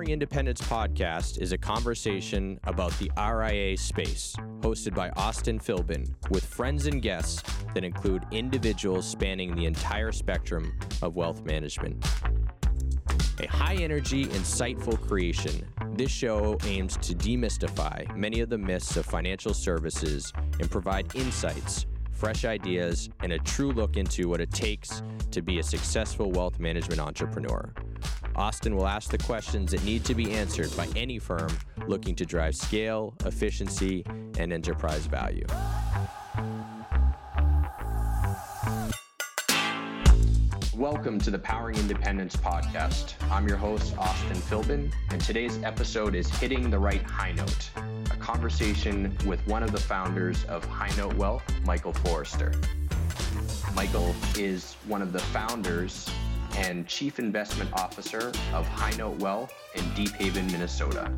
Powering Independence podcast is a conversation about the RIA space, hosted by Austin Philbin, with friends and guests that include individuals spanning the entire spectrum of wealth management. A high energy, insightful creation, this show aims to demystify many of the myths of financial services and provide insights, fresh ideas, and a true look into what it takes to be a successful wealth management entrepreneur. Austin will ask the questions that need to be answered by any firm looking to drive scale, efficiency, and enterprise value. Welcome to the Powering Independence podcast. I'm your host, Austin Philbin, and today's episode is Hitting the Right High Note, a conversation with one of the founders of High Note Wealth, Michael Forrester. Michael is one of the founders and Chief Investment Officer of High Note Wealth in Deephaven, Minnesota.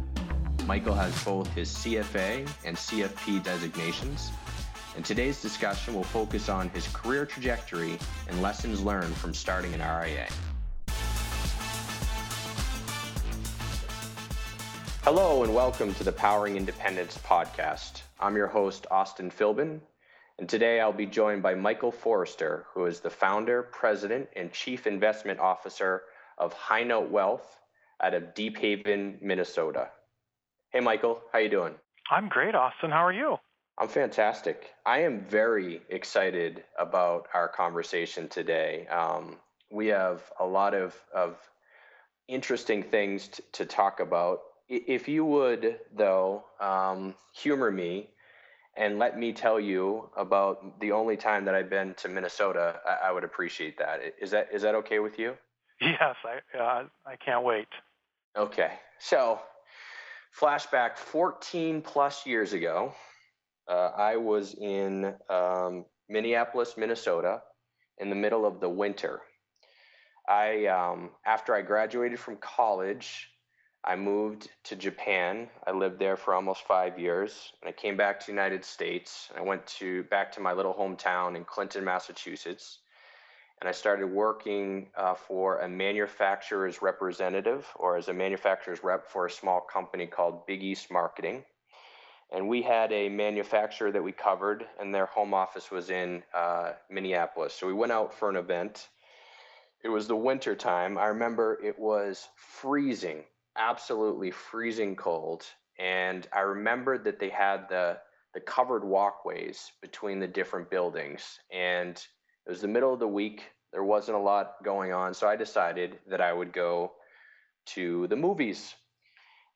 Michael has both his CFA and CFP designations, and today's discussion will focus on his career trajectory and lessons learned from starting an RIA. Hello, and welcome to the Powering Independence podcast. I'm your host, Austin Philbin, and today I'll be joined by Michael Forrester, who is the founder, president, and chief investment officer of High Note Wealth out of Deephaven, Minnesota. Hey, Michael, how you doing? I'm great, Austin. How are you? I'm fantastic. I am very excited about our conversation today. Um, we have a lot of, of interesting things t- to talk about. If you would, though, um, humor me and let me tell you about the only time that I've been to Minnesota, I, I would appreciate that. Is that is that okay with you? Yes, I uh, I can't wait. Okay, so flashback 14 plus years ago, uh, I was in um, Minneapolis, Minnesota, in the middle of the winter. I um, after I graduated from college, I moved to Japan. I lived there for almost five years, and I came back to the United States. I went to back to my little hometown in Clinton, Massachusetts, and I started working uh, for a manufacturer's representative, or as a manufacturer's rep for a small company called Big East Marketing. And we had a manufacturer that we covered, and their home office was in uh, Minneapolis. So we went out for an event. It was the winter time. I remember it was freezing absolutely freezing cold. And I remembered that they had the the covered walkways between the different buildings. And it was the middle of the week. There wasn't a lot going on. So I decided that I would go to the movies.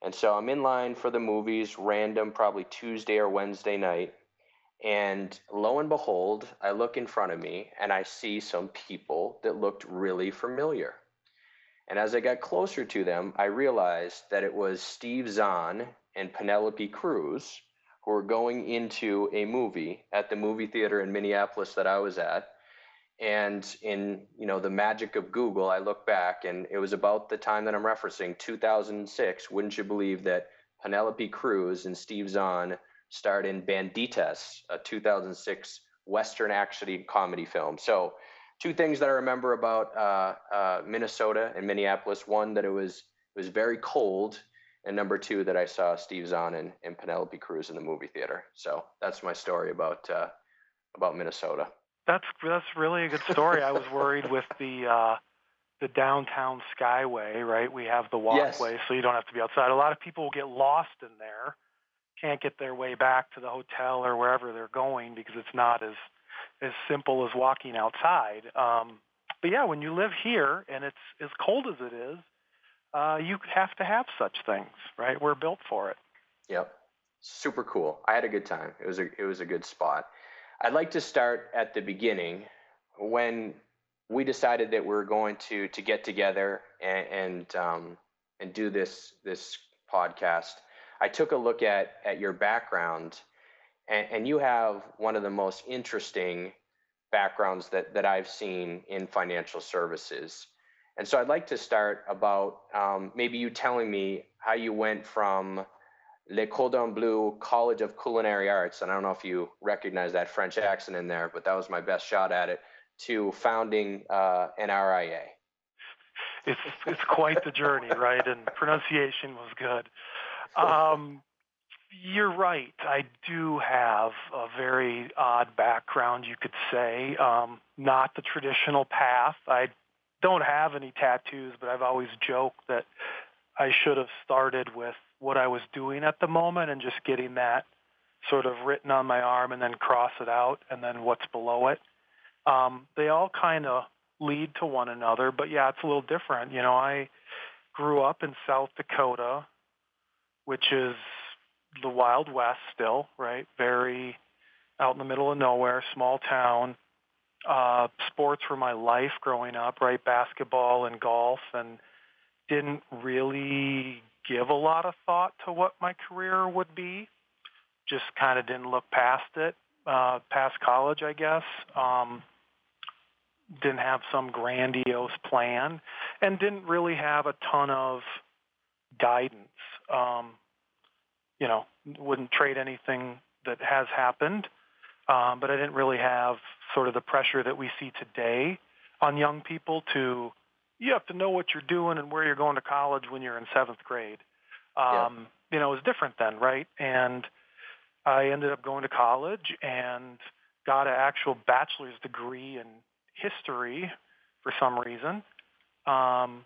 And so I'm in line for the movies, random, probably Tuesday or Wednesday night. And lo and behold, I look in front of me and I see some people that looked really familiar. And as I got closer to them, I realized that it was Steve Zahn and Penelope Cruz who were going into a movie at the movie theater in Minneapolis that I was at. And in you know the magic of Google, I look back and it was about the time that I'm referencing, 2006. Wouldn't you believe that Penelope Cruz and Steve Zahn starred in Bandidas, a 2006 Western action comedy film. So two things that I remember about uh, uh, Minnesota and Minneapolis. One that it was it was very cold, and number two that I saw Steve Zahn and, and Penelope Cruz in the movie theater. So that's my story about uh, about Minnesota. That's that's really a good story. I was worried with the uh, the downtown Skyway. Right, we have the walkway, yes. so you don't have to be outside. A lot of people will get lost in there, can't get their way back to the hotel or wherever they're going because it's not as as simple as walking outside. Um, but yeah, when you live here and it's as cold as it is, uh, you have to have such things, right? We're built for it. Yep, super cool. I had a good time. It was a it was a good spot. I'd like to start at the beginning when we decided that we were going to to get together and and, um, and do this this podcast. I took a look at at your background and, and you have one of the most interesting backgrounds that, that I've seen in financial services. And so I'd like to start about um, maybe you telling me how you went from Le Cordon Bleu College of Culinary Arts, and I don't know if you recognize that French accent in there, but that was my best shot at it, to founding uh, an RIA. it's it's quite the journey, right? And pronunciation was good. Um, you're right. I do have a very odd background, you could say. Um, not the traditional path. I don't have any tattoos, but I've always joked that I should have started with what I was doing at the moment and just getting that sort of written on my arm and then cross it out and then what's below it. Um, they all kind of lead to one another, but yeah, it's a little different. You know, I grew up in South Dakota, which is the Wild West still, right? Very out in the middle of nowhere, small town. Uh, sports were my life growing up, right? Basketball and golf, and didn't really give a lot of thought to what my career would be. Just kind of didn't look past it, uh, past college, I guess. Um, didn't have some grandiose plan, and didn't really have a ton of guidance. Um, you know, wouldn't trade anything that has happened, um, but I didn't really have sort of the pressure that we see today on young people to you have to know what you're doing and where you're going to college when you're in seventh grade. Um, yeah. You know, it was different then, right? And I ended up going to college and got an actual bachelor's degree in history for some reason. Um,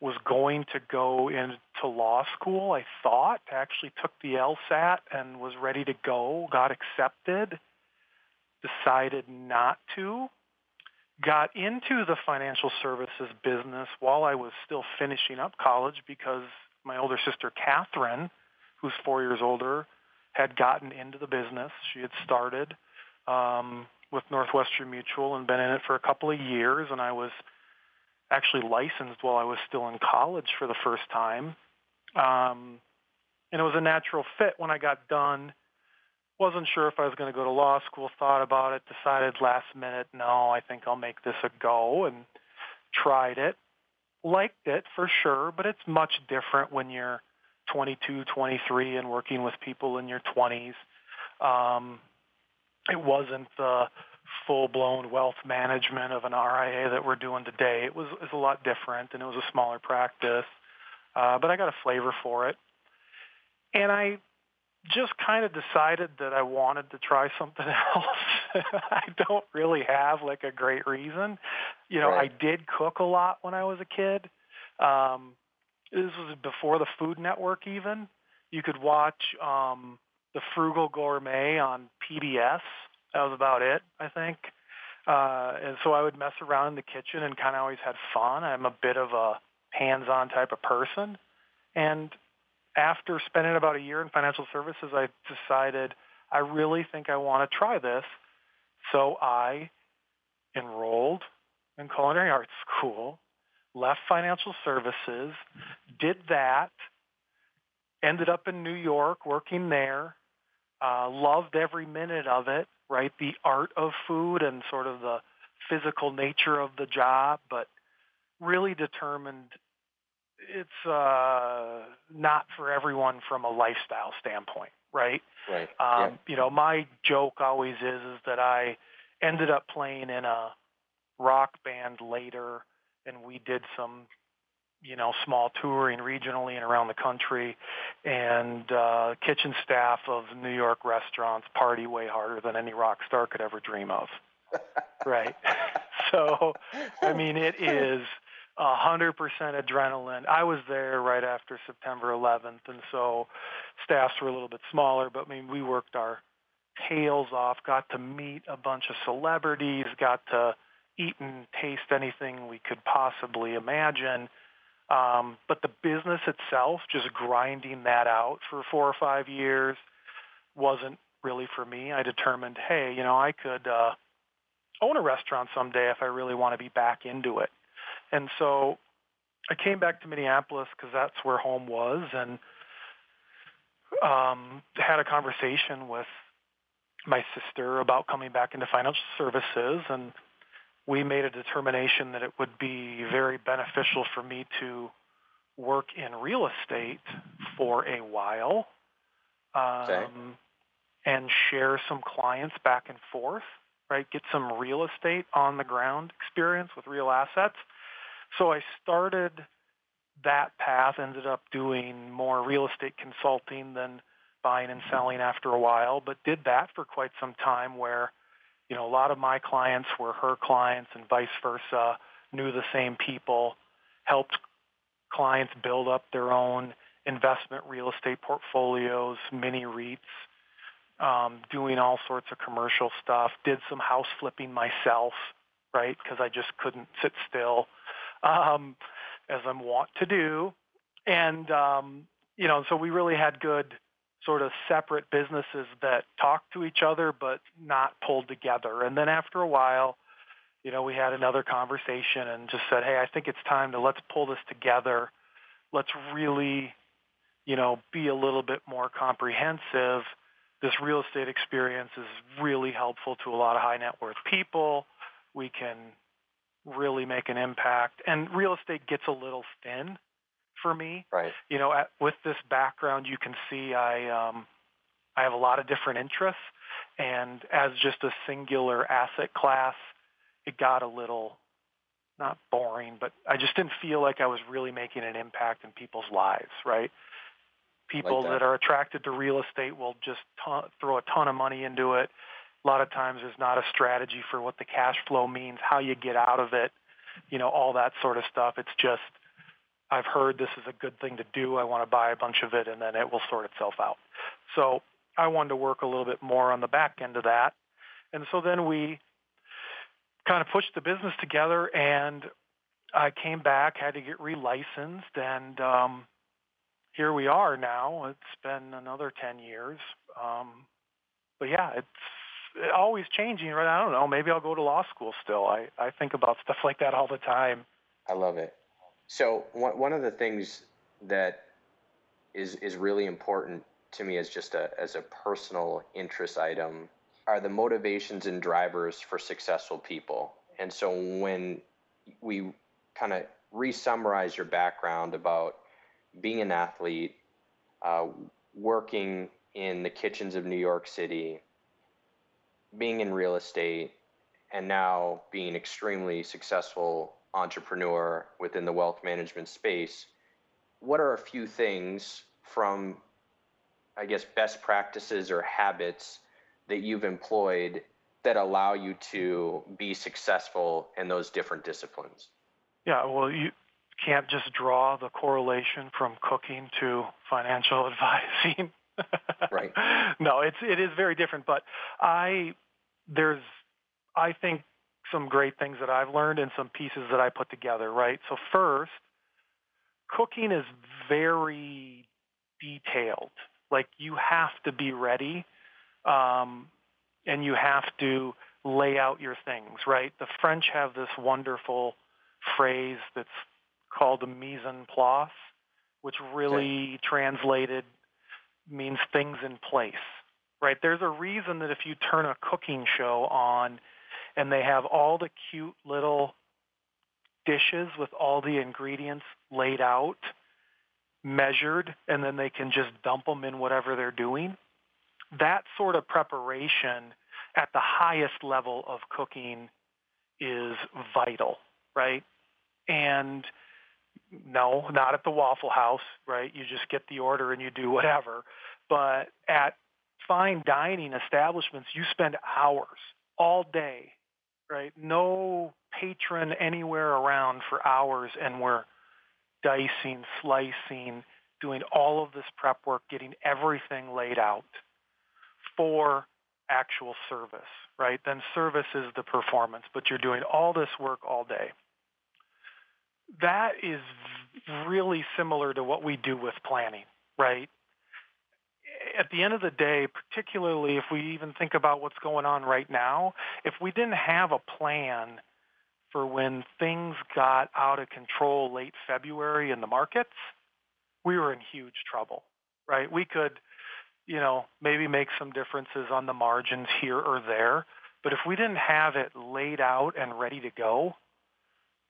was going to go into law school, I thought. I Actually took the LSAT and was ready to go, got accepted, decided not to. Got into the financial services business while I was still finishing up college because my older sister, Catherine, who's four years older, had gotten into the business. She had started um, with Northwestern Mutual and been in it for a couple of years, and I was – actually licensed while I was still in college for the first time. Um, and it was a natural fit when I got done. Wasn't sure if I was going to go to law school, thought about it, decided last minute, no, I think I'll make this a go and tried it. Liked it for sure, but it's much different when you're 22, 23 and working with people in your 20s. Um, it wasn't the full-blown wealth management of an RIA that we're doing today. It was, it was a lot different, and it was a smaller practice. Uh, but I got a flavor for it, and I just kind of decided that I wanted to try something else. I don't really have like a great reason. You know, right. I did cook a lot when I was a kid. Um, this was before the Food Network even. You could watch um, the Frugal Gourmet on PBS that was about it, I think. Uh, and so I would mess around in the kitchen and kind of always had fun. I'm a bit of a hands-on type of person. And after spending about a year in financial services, I decided I really think I want to try this. So I enrolled in culinary arts school, left financial services, did that, ended up in New York working there, uh, loved every minute of it, right? The art of food and sort of the physical nature of the job, but really determined it's uh, not for everyone from a lifestyle standpoint, right? Right. Um, yeah. You know, my joke always is is that I ended up playing in a rock band later, and we did some you know, small touring regionally and around the country, and uh, kitchen staff of New York restaurants party way harder than any rock star could ever dream of. right. So, I mean, it is a hundred percent adrenaline. I was there right after September 11th, and so staffs were a little bit smaller, but I mean, we worked our tails off, got to meet a bunch of celebrities, got to eat and taste anything we could possibly imagine um, but the business itself, just grinding that out for four or five years, wasn't really for me. I determined, hey, you know, I could uh, own a restaurant someday if I really want to be back into it. And so I came back to Minneapolis because that's where home was, and um, had a conversation with my sister about coming back into financial services and we made a determination that it would be very beneficial for me to work in real estate for a while um, okay. and share some clients back and forth, right? Get some real estate on the ground experience with real assets. So I started that path, ended up doing more real estate consulting than buying and selling after a while, but did that for quite some time where, you know, a lot of my clients were her clients and vice versa, knew the same people, helped clients build up their own investment real estate portfolios, mini REITs, um, doing all sorts of commercial stuff, did some house flipping myself, right? Because I just couldn't sit still, um, as I'm wont to do. And, um, you know, so we really had good sort of separate businesses that talked to each other but not pulled together. And then after a while, you know, we had another conversation and just said, hey, I think it's time to let's pull this together. Let's really, you know, be a little bit more comprehensive this real estate experience is really helpful to a lot of high net worth people. We can really make an impact. And real estate gets a little thin for me. Right. You know, at, with this background, you can see I um, I have a lot of different interests, and as just a singular asset class, it got a little not boring, but I just didn't feel like I was really making an impact in people's lives. Right people like that. that. are attracted to real estate will just ton, throw a ton of money into it. A lot of times there's not a strategy for what the cash flow means, how you get out of it, you know, all that sort of stuff. It's just, I've heard this is a good thing to do. I want to buy a bunch of it and then it will sort itself out. So I wanted to work a little bit more on the back end of that. And so then we kind of pushed the business together and I came back, had to get relicensed and, um, here we are now. It's been another 10 years. Um, but yeah, it's always changing, right? I don't know. Maybe I'll go to law school still. I, I think about stuff like that all the time. I love it. So one, one of the things that is, is really important to me as just a, as a personal interest item are the motivations and drivers for successful people. And so when we kind of re-summarize your background about being an athlete, uh, working in the kitchens of New York City, being in real estate, and now being extremely successful entrepreneur within the wealth management space, what are a few things from, I guess, best practices or habits that you've employed that allow you to be successful in those different disciplines? Yeah, well, you can't just draw the correlation from cooking to financial advising. right. No, it's it is very different. But I there's I think some great things that I've learned and some pieces that I put together. Right. So first, cooking is very detailed. Like you have to be ready, um, and you have to lay out your things. Right. The French have this wonderful phrase that's called a mise en place, which really okay. translated means things in place. Right? There's a reason that if you turn a cooking show on and they have all the cute little dishes with all the ingredients laid out, measured, and then they can just dump them in whatever they're doing. That sort of preparation at the highest level of cooking is vital, right? And no, not at the Waffle House, right? You just get the order and you do whatever. But at fine dining establishments, you spend hours all day, right? No patron anywhere around for hours, and we're dicing, slicing, doing all of this prep work, getting everything laid out for actual service, right? Then service is the performance, but you're doing all this work all day that is really similar to what we do with planning, right? At the end of the day, particularly if we even think about what's going on right now, if we didn't have a plan for when things got out of control late February in the markets, we were in huge trouble, right? We could, you know, maybe make some differences on the margins here or there, but if we didn't have it laid out and ready to go,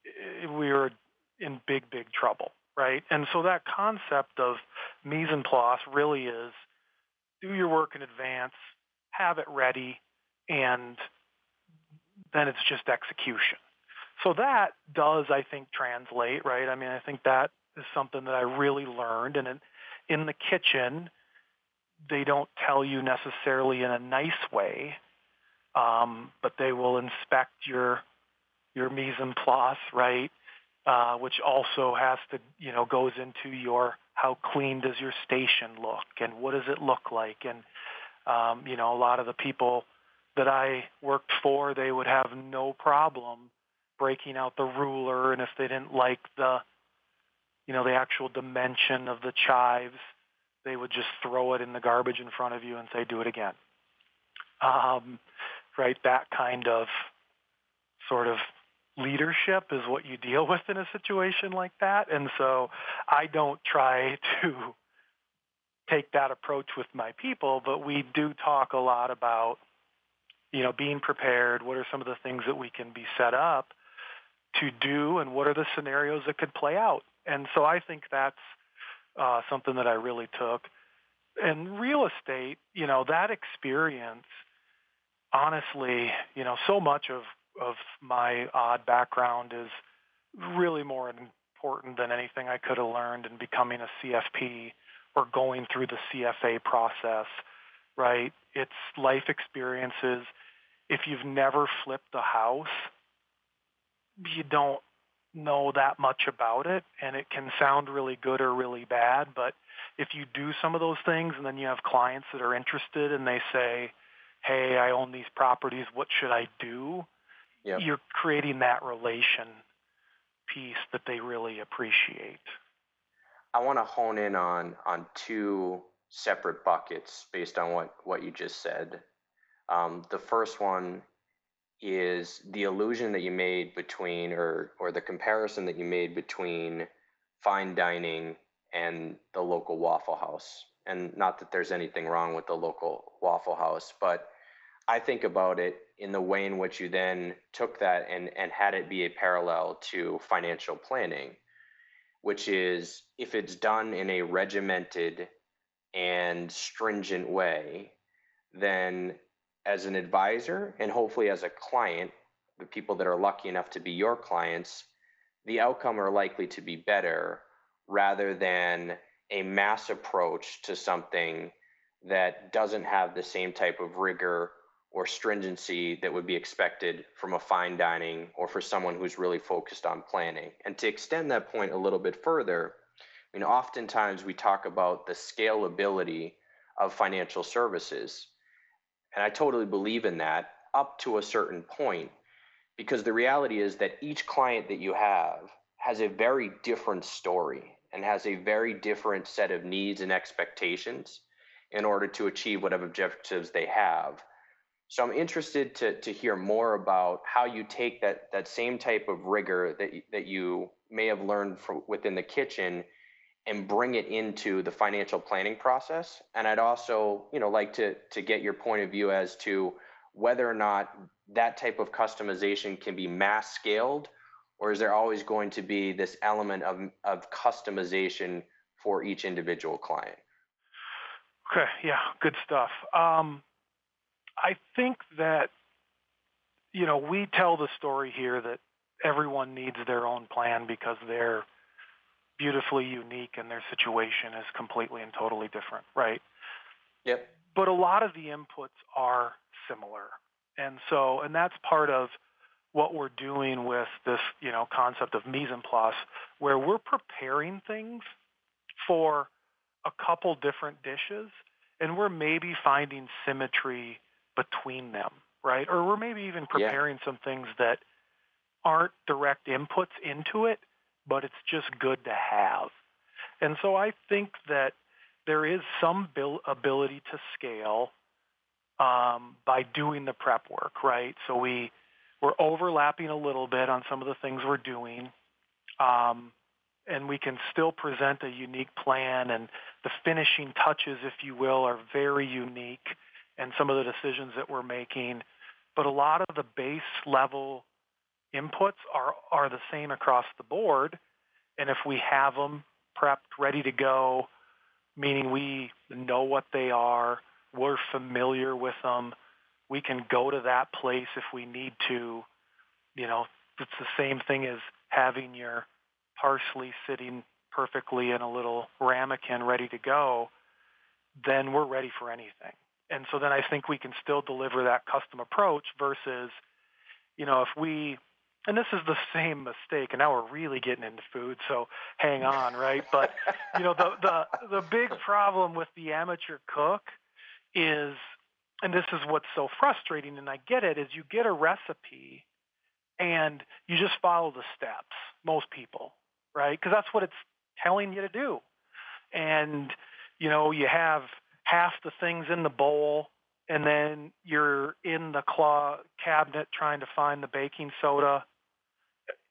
eh, we were in big, big trouble, right? And so that concept of mise en place really is do your work in advance, have it ready, and then it's just execution. so that does, I think, translate, right? I mean, I think that is something that I really learned. And in, in the kitchen, they don't tell you necessarily in a nice way, um, but they will inspect your your mise en place, right? Uh, which also has to, you know, goes into your how clean does your station look and what does it look like, and um, you know, a lot of the people that I worked for, they would have no problem breaking out the ruler, and if they didn't like the, you know, the actual dimension of the chives, they would just throw it in the garbage in front of you and say, "Do it again." Um, right, that kind of sort of leadership is what you deal with in a situation like that, and so I don't try to take that approach with my people, but we do talk a lot about, you know, being prepared. What are some of the things that we can be set up to do, and what are the scenarios that could play out? And so I think that's uh, something that I really took. And real estate, you know, that experience, honestly, you know, so much of of my odd background is really more important than anything I could have learned in becoming a CFP or going through the CFA process, right? It's life experiences. If you've never flipped a house, you don't know that much about it and it can sound really good or really bad, but if you do some of those things and then you have clients that are interested and they say, "Hey, I own these properties, what should I do?" Yep. You're creating that relation piece that they really appreciate. I want to hone in on on two separate buckets based on what what you just said. Um, the first one is the illusion that you made between or or the comparison that you made between fine dining and the local waffle house and not that there's anything wrong with the local waffle house but i think about it in the way in which you then took that and and had it be a parallel to financial planning which is if it's done in a regimented and stringent way then as an advisor and hopefully as a client, the people that are lucky enough to be your clients, the outcome are likely to be better rather than a mass approach to something that doesn't have the same type of rigor or stringency that would be expected from a fine dining or for someone who's really focused on planning. And to extend that point a little bit further, I mean, oftentimes we talk about the scalability of financial services. And I totally believe in that up to a certain point because the reality is that each client that you have has a very different story and has a very different set of needs and expectations in order to achieve whatever objectives they have. So I'm interested to, to hear more about how you take that, that same type of rigor that, that you may have learned from within the kitchen and bring it into the financial planning process. And I'd also, you know, like to to get your point of view as to whether or not that type of customization can be mass scaled, or is there always going to be this element of of customization for each individual client? Okay, yeah, good stuff. Um, I think that you know we tell the story here that everyone needs their own plan because they're beautifully unique and their situation is completely and totally different, right? Yep. But a lot of the inputs are similar. And so, and that's part of what we're doing with this, you know, concept of mise en place, where we're preparing things for a couple different dishes and we're maybe finding symmetry between them, right? Or we're maybe even preparing yeah. some things that aren't direct inputs into it, but it's just good to have. And so I think that there is some ability to scale um, by doing the prep work, right? So we we're overlapping a little bit on some of the things we're doing, um, and we can still present a unique plan. And the finishing touches, if you will, are very unique, and some of the decisions that we're making. But a lot of the base level inputs are, are the same across the board. And if we have them prepped, ready to go, meaning we know what they are, we're familiar with them, we can go to that place if we need to, you know, it's the same thing as having your parsley sitting perfectly in a little ramekin ready to go, then we're ready for anything. And so then I think we can still deliver that custom approach versus, you know, if we, and this is the same mistake, and now we're really getting into food, so hang on, right? But you know, the the the big problem with the amateur cook is, and this is what's so frustrating, and I get it, is you get a recipe and you just follow the steps. Most people, right? Because that's what it's telling you to do. And, you know, you have half the things in the bowl and then you're in the claw cabinet trying to find the baking soda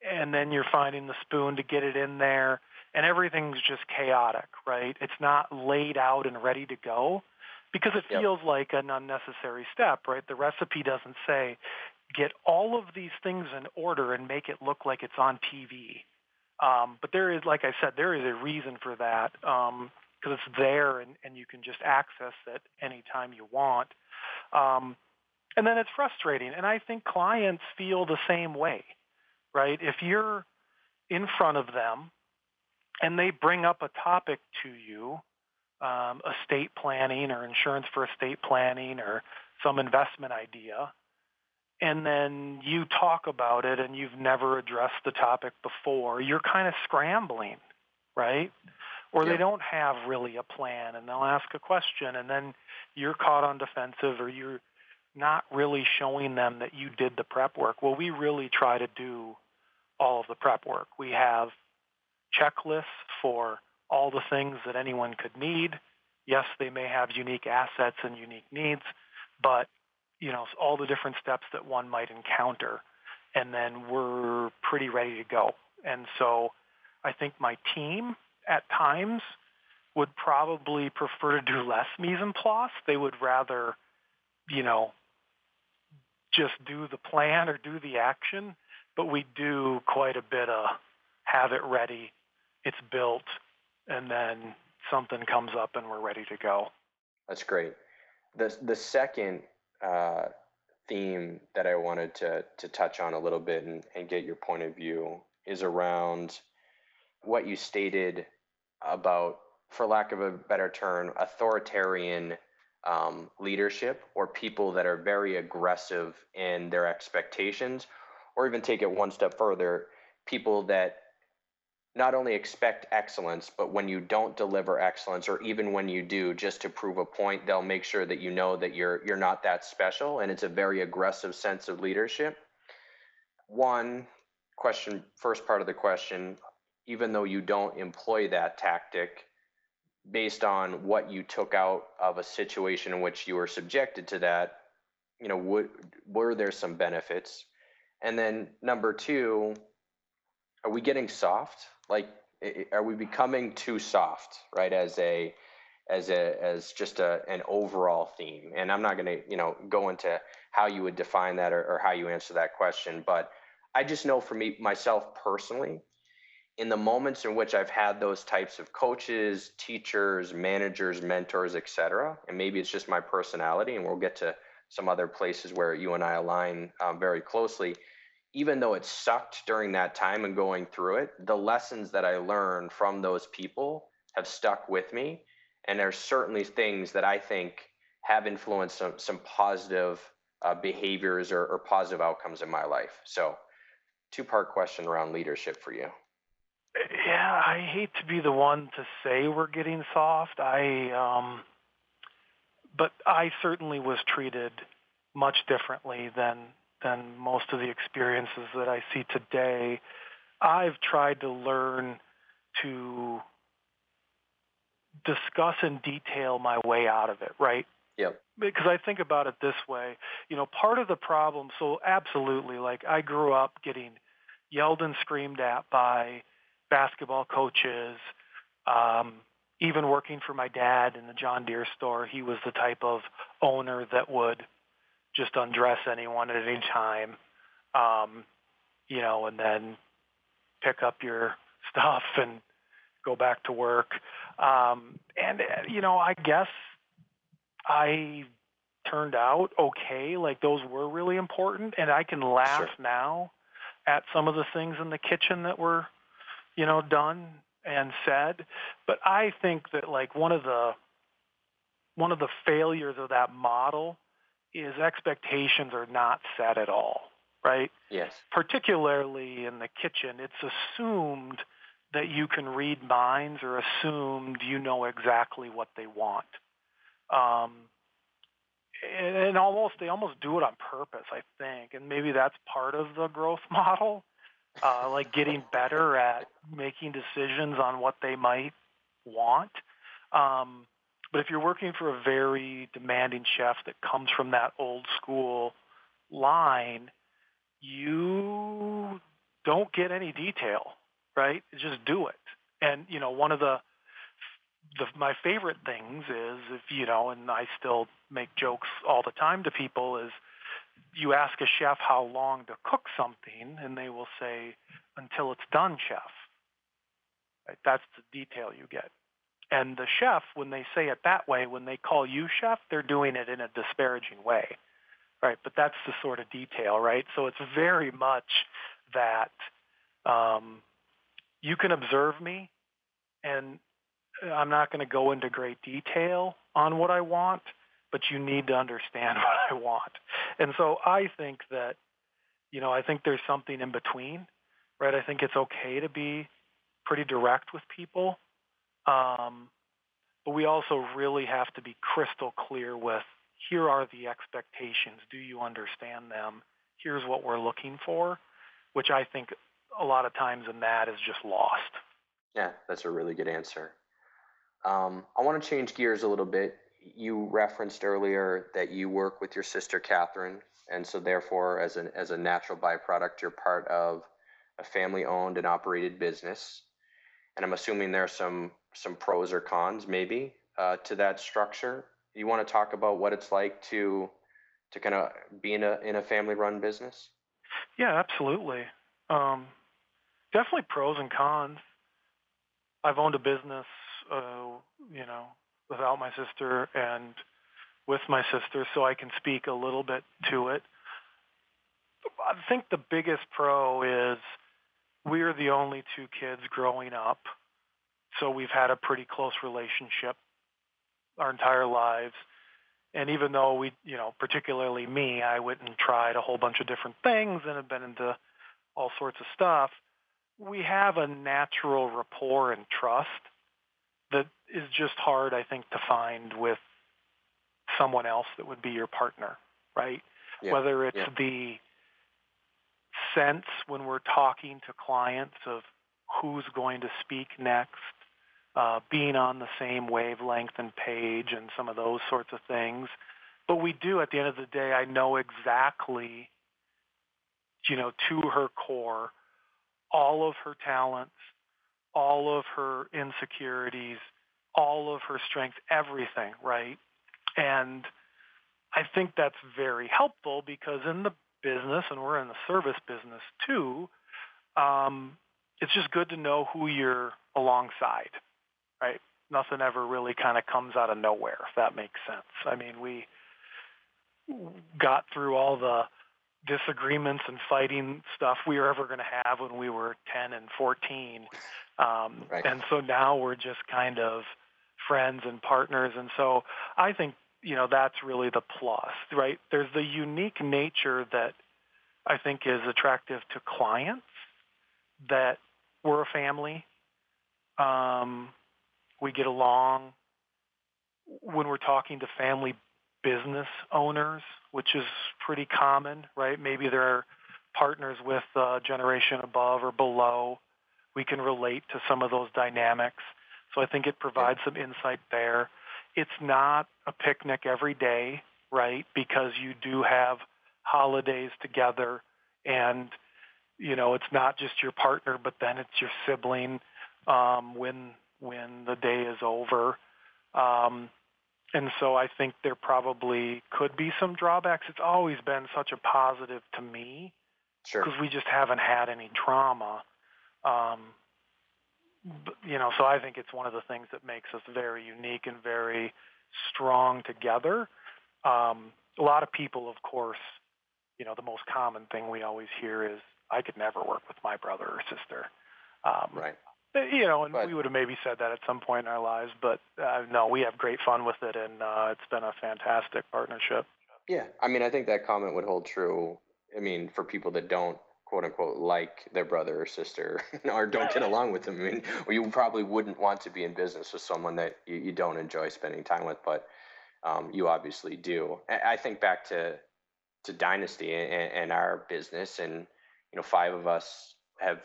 and then you're finding the spoon to get it in there and everything's just chaotic, right? It's not laid out and ready to go because it yep. feels like an unnecessary step, right? The recipe doesn't say get all of these things in order and make it look like it's on TV. Um, but there is, like I said, there is a reason for that because it's there and, and you can just access it anytime you want. Um, and then it's frustrating. And I think clients feel the same way, right? If you're in front of them and they bring up a topic to you, um, estate planning or insurance for estate planning or some investment idea, and then you talk about it and you've never addressed the topic before, you're kind of scrambling, right? Or yep. they don't have really a plan and they'll ask a question and then you're caught on defensive or you're not really showing them that you did the prep work. Well, we really try to do all of the prep work. We have checklists for all the things that anyone could need. Yes, they may have unique assets and unique needs, but you know, all the different steps that one might encounter, and then we're pretty ready to go. And so I think my team at times would probably prefer to do less mise en place. They would rather, you know, just do the plan or do the action, but we do quite a bit of have it ready, it's built, and then something comes up and we're ready to go. That's great. The the second uh, theme that I wanted to to touch on a little bit and, and get your point of view is around what you stated about, for lack of a better term, authoritarian um, leadership or people that are very aggressive in their expectations, or even take it one step further, people that not only expect excellence, but when you don't deliver excellence, or even when you do, just to prove a point, they'll make sure that you know that you're you're not that special, and it's a very aggressive sense of leadership. One question, first part of the question, even though you don't employ that tactic, based on what you took out of a situation in which you were subjected to that, you know, would, were there some benefits? And then number two, are we getting soft? Like, are we becoming too soft, right? As a as a as just a an overall theme. And I'm not going to you know go into how you would define that or, or how you answer that question, but I just know for me myself personally, in the moments in which I've had those types of coaches, teachers, managers, mentors, etc., and maybe it's just my personality, and we'll get to some other places where you and I align um, very closely even though it sucked during that time and going through it, the lessons that I learned from those people have stuck with me. And there's certainly things that I think have influenced some, some positive uh, behaviors or, or positive outcomes in my life. So, two part question around leadership for you. Yeah, I hate to be the one to say we're getting soft. I, um, but I certainly was treated much differently than than most of the experiences that I see today. I've tried to learn to discuss in detail my way out of it, right? Yep. Because I think about it this way, you know, part of the problem, so absolutely, like I grew up getting yelled and screamed at by basketball coaches, um, even working for my dad in the John Deere store, he was the type of owner that would just undress anyone at any time, um, you know, and then pick up your stuff and go back to work. Um, and, you know, I guess I turned out okay. Like those were really important. And I can laugh sure. now at some of the things in the kitchen that were, you know, done and said. But I think that like one of the one of the failures of that model is expectations are not set at all, right? Yes. Particularly in the kitchen, it's assumed that you can read minds or assumed you know exactly what they want. Um, and, and almost they almost do it on purpose, I think, and maybe that's part of the growth model, uh, like getting better at making decisions on what they might want. Um, but if you're working for a very demanding chef that comes from that old school line, you don't get any detail, right? Just do it. And you know, one of the the, my favorite things is if you know, and I still make jokes all the time to people is you ask a chef how long to cook something, and they will say until it's done, chef. Right? That's the detail you get. And the chef, when they say it that way, when they call you chef, they're doing it in a disparaging way, right? But that's the sort of detail, right? So it's very much that um, you can observe me, and I'm not going to go into great detail on what I want, but you need to understand what I want. And so I think that, you know, I think there's something in between, right? I think it's okay to be pretty direct with people. Um, but we also really have to be crystal clear with here are the expectations. Do you understand them? Here's what we're looking for, which I think a lot of times in that is just lost. Yeah, that's a really good answer. Um, I want to change gears a little bit. You referenced earlier that you work with your sister Catherine, and so therefore, as an as a natural byproduct, you're part of a family-owned and operated business. And I'm assuming there are some some pros or cons, maybe, uh, to that structure. You want to talk about what it's like to to kind of be in a in a family-run business? Yeah, absolutely. Um, definitely pros and cons. I've owned a business uh, you know, without my sister and with my sister, so I can speak a little bit to it. I think the biggest pro is we're the only two kids growing up, so we've had a pretty close relationship our entire lives. And even though we, you know, particularly me, I went and tried a whole bunch of different things and have been into all sorts of stuff, we have a natural rapport and trust that is just hard, I think, to find with someone else that would be your partner, right? Yeah. Whether it's yeah. the sense when we're talking to clients of who's going to speak next, uh, being on the same wavelength and page and some of those sorts of things. But we do, at the end of the day, I know exactly, you know, to her core, all of her talents, all of her insecurities, all of her strengths, everything, right? And I think that's very helpful because in the business, and we're in the service business too, um, it's just good to know who you're alongside, right? Nothing ever really kind of comes out of nowhere, if that makes sense. I mean, we got through all the disagreements and fighting stuff we were ever going to have when we were 10 and 14 um, right. And so now we're just kind of friends and partners. And so I think, you know, that's really the plus, right? There's the unique nature that I think is attractive to clients that we're a family. Um, we get along when we're talking to family business owners, which is pretty common, right? Maybe they're partners with a generation above or below we can relate to some of those dynamics. So I think it provides some insight there. It's not a picnic every day, right? Because you do have holidays together and you know it's not just your partner but then it's your sibling um, when when the day is over um, and so I think there probably could be some drawbacks. It's always been such a positive to me because sure. we just haven't had any drama. Um, but, you know, so I think it's one of the things that makes us very unique and very strong together. Um, a lot of people, of course, you know, the most common thing we always hear is, I could never work with my brother or sister. Um, right. You know, and but, we would have maybe said that at some point in our lives, but uh, no, we have great fun with it, and uh, it's been a fantastic partnership. Yeah, I mean, I think that comment would hold true. I mean, for people that don't quote unquote like their brother or sister or don't get along with them. I mean, you probably wouldn't want to be in business with someone that you, you don't enjoy spending time with, but um, you obviously do. I think back to to Dynasty and, and, our business, and you know, five of us have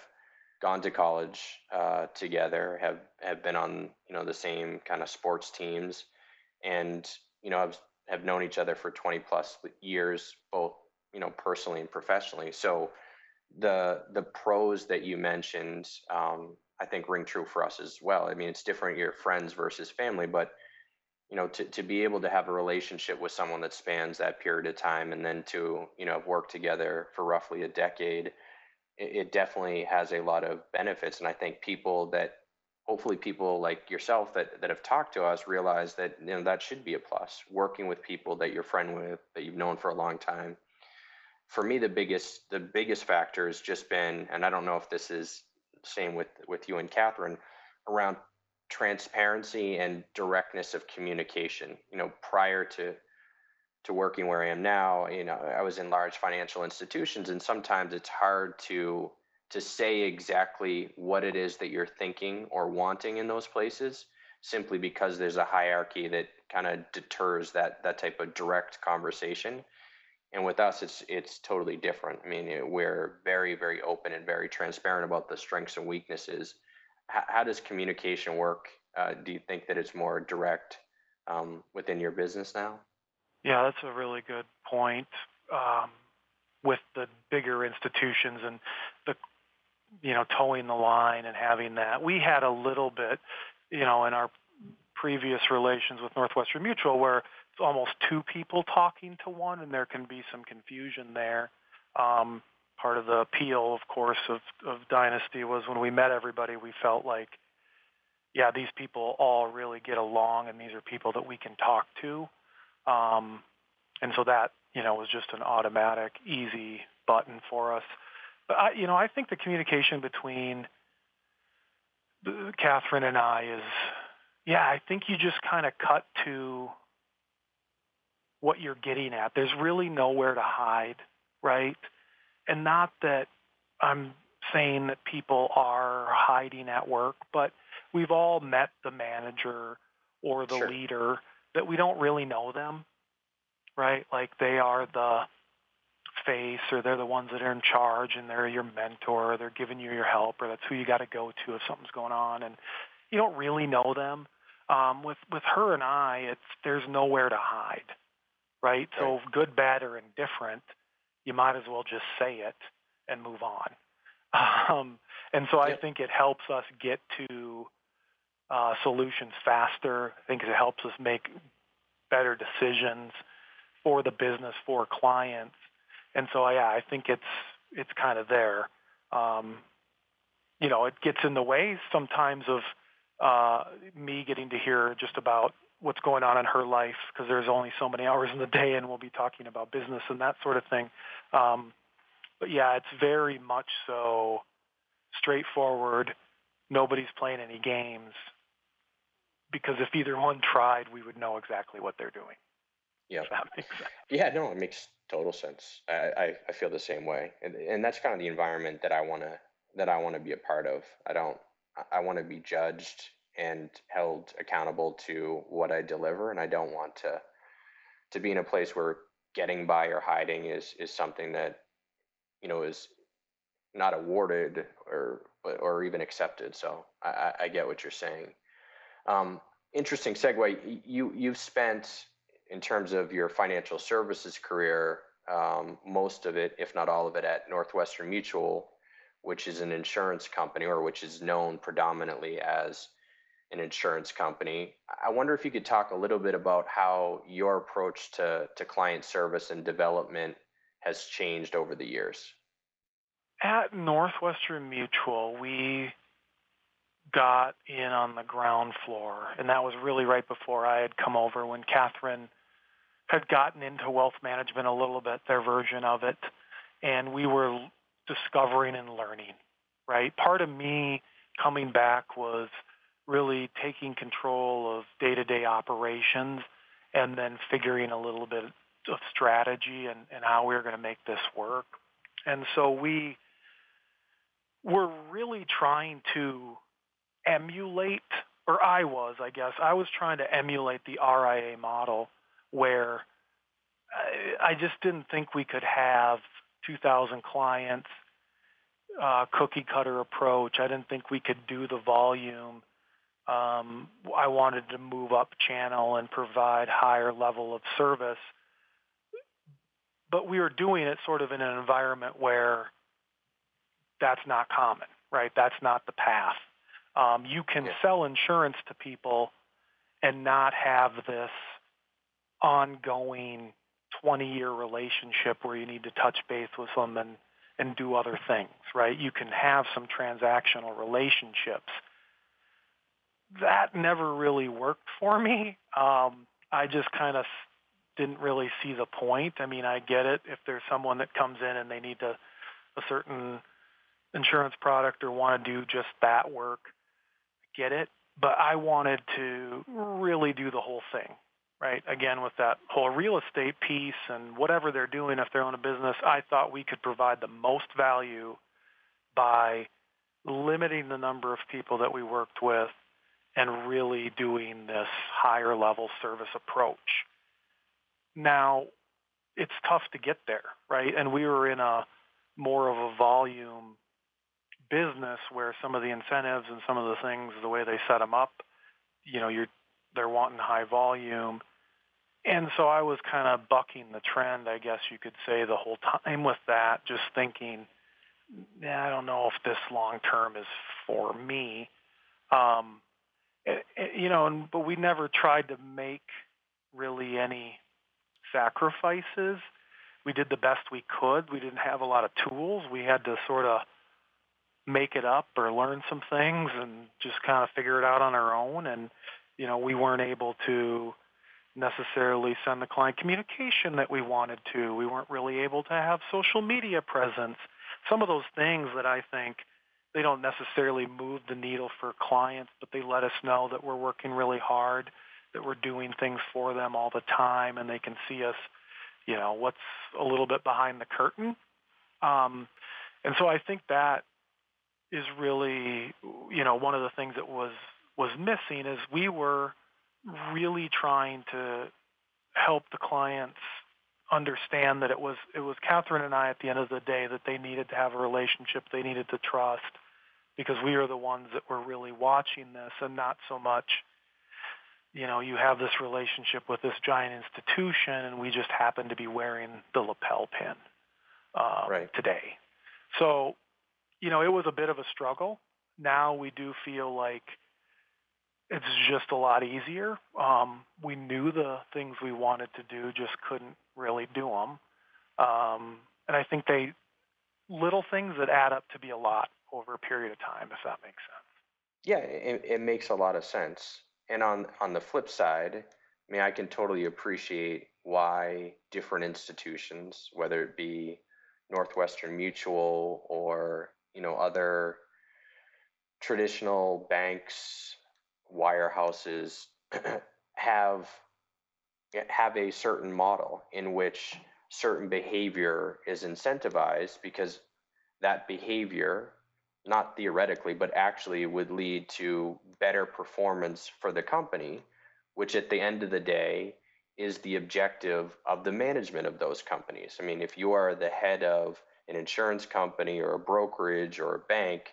gone to college uh, together, have have been on you know the same kind of sports teams, and you know have have known each other for 20 plus years, both you know personally and professionally. So the the pros that you mentioned, um, I think ring true for us as well. I mean, it's different your friends versus family, but you know, to, to be able to have a relationship with someone that spans that period of time and then to, you know, work together for roughly a decade, it, it definitely has a lot of benefits. And I think people that hopefully people like yourself that, that have talked to us realize that, you know, that should be a plus. Working with people that you're friend with, that you've known for a long time for me the biggest the biggest factor has just been and i don't know if this is same with with you and catherine around transparency and directness of communication you know prior to to working where i am now you know i was in large financial institutions and sometimes it's hard to to say exactly what it is that you're thinking or wanting in those places simply because there's a hierarchy that kind of deters that that type of direct conversation. And with us it's it's totally different. I mean we're very very open and very transparent about the strengths and weaknesses. How, how does communication work? Uh, do you think that it's more direct um, within your business now yeah that's a really good point um, with the bigger institutions and the you know toeing the line and having that we had a little bit you know in our previous relations with northwestern mutual where it's almost two people talking to one, and there can be some confusion there. Um, part of the appeal, of course, of, of Dynasty was when we met everybody, we felt like, yeah, these people all really get along, and these are people that we can talk to. Um, and so that, you know, was just an automatic, easy button for us. But I, you know, I think the communication between Catherine and I is, yeah, I think you just kind of cut to what you're getting at. There's really nowhere to hide, right? And not that I'm saying that people are hiding at work, but we've all met the manager or the sure. leader that we don't really know them, right? Like they are the face or they're the ones that are in charge and they're your mentor or they're giving you your help or that's who you got to go to if something's going on and you don't really know them. Um, with with her and I, it's there's nowhere to hide right? So good, bad, or indifferent, you might as well just say it and move on. Um, and so I think it helps us get to uh, solutions faster. I think it helps us make better decisions for the business, for clients. And so yeah, I think it's it's kind of there. Um, you know, it gets in the way sometimes of uh, me getting to hear just about what's going on in her life because there's only so many hours in the day and we'll be talking about business and that sort of thing. Um, but yeah, it's very much so straightforward. Nobody's playing any games because if either one tried, we would know exactly what they're doing. Yeah. that makes sense. Yeah, no, it makes total sense. I, I, I feel the same way. And, and that's kind of the environment that I want to, that I want to be a part of. I don't, I want to be judged and held accountable to what I deliver. And I don't want to to be in a place where getting by or hiding is is something that you know is not awarded or or even accepted. So I, I get what you're saying. Um, interesting segue. You you've spent in terms of your financial services career um, most of it, if not all of it, at Northwestern Mutual, which is an insurance company or which is known predominantly as an insurance company. I wonder if you could talk a little bit about how your approach to, to client service and development has changed over the years. At Northwestern Mutual, we got in on the ground floor, and that was really right before I had come over when Catherine had gotten into wealth management a little bit, their version of it. And we were discovering and learning, right? Part of me coming back was really taking control of day-to-day operations and then figuring a little bit of strategy and, and how we were going to make this work. And so we were really trying to emulate, or I was, I guess, I was trying to emulate the RIA model where I, I just didn't think we could have 2,000 clients, uh, cookie cutter approach. I didn't think we could do the volume. Um, I wanted to move up channel and provide higher level of service. But we were doing it sort of in an environment where that's not common, right? That's not the path. Um, you can Yeah. sell insurance to people and not have this ongoing 20 year relationship where you need to touch base with them and, and do other things, right? You can have some transactional relationships. That never really worked for me. Um, I just kind of didn't really see the point. I mean, I get it if there's someone that comes in and they need to, a certain insurance product or want to do just that work, get it. But I wanted to really do the whole thing, right? Again, with that whole real estate piece and whatever they're doing, if they're on a business, I thought we could provide the most value by limiting the number of people that we worked with and really doing this higher level service approach. Now, it's tough to get there, right? And we were in a more of a volume business where some of the incentives and some of the things, the way they set them up, you know, you're they're wanting high volume. And so I was kind of bucking the trend, I guess you could say, the whole time with that, just thinking, yeah, I don't know if this long term is for me. Um, it, it, you know, and, but we never tried to make really any sacrifices. We did the best we could. We didn't have a lot of tools. We had to sort of make it up or learn some things and just kind of figure it out on our own. And, you know, we weren't able to necessarily send the client communication that we wanted to. We weren't really able to have social media presence. Some of those things that I think they don't necessarily move the needle for clients, but they let us know that we're working really hard, that we're doing things for them all the time, and they can see us, you know, what's a little bit behind the curtain. Um, and so I think that is really, you know, one of the things that was was missing is we were really trying to help the clients understand that it was it was Catherine and I at the end of the day that they needed to have a relationship, they needed to trust, because we are the ones that were really watching this, and not so much, you know, you have this relationship with this giant institution, and we just happen to be wearing the lapel pin um, Right. today. So, you know, it was a bit of a struggle. Now we do feel like it's just a lot easier. Um, we knew the things we wanted to do, just couldn't really do them. Um, and I think they little things that add up to be a lot over a period of time, if that makes sense. Yeah, it, it makes a lot of sense. And on on the flip side, I mean, I can totally appreciate why different institutions, whether it be Northwestern Mutual or you know other traditional banks, wirehouses, have have a certain model in which certain behavior is incentivized because that behavior not theoretically, but actually would lead to better performance for the company, which at the end of the day is the objective of the management of those companies. I mean, if you are the head of an insurance company or a brokerage or a bank,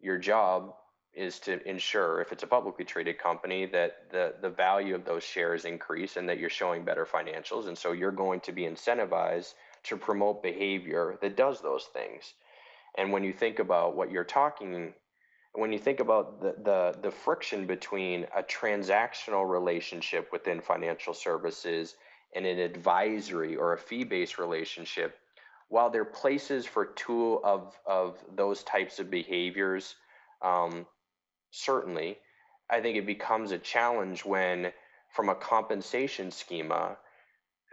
your job is to ensure, if it's a publicly traded company, that the, the value of those shares increase and that you're showing better financials. And so you're going to be incentivized to promote behavior that does those things. And when you think about what you're talking, when you think about the, the, the friction between a transactional relationship within financial services and an advisory or a fee based relationship, while there are places for two of, of those types of behaviors, um, certainly, I think it becomes a challenge when, from a compensation schema,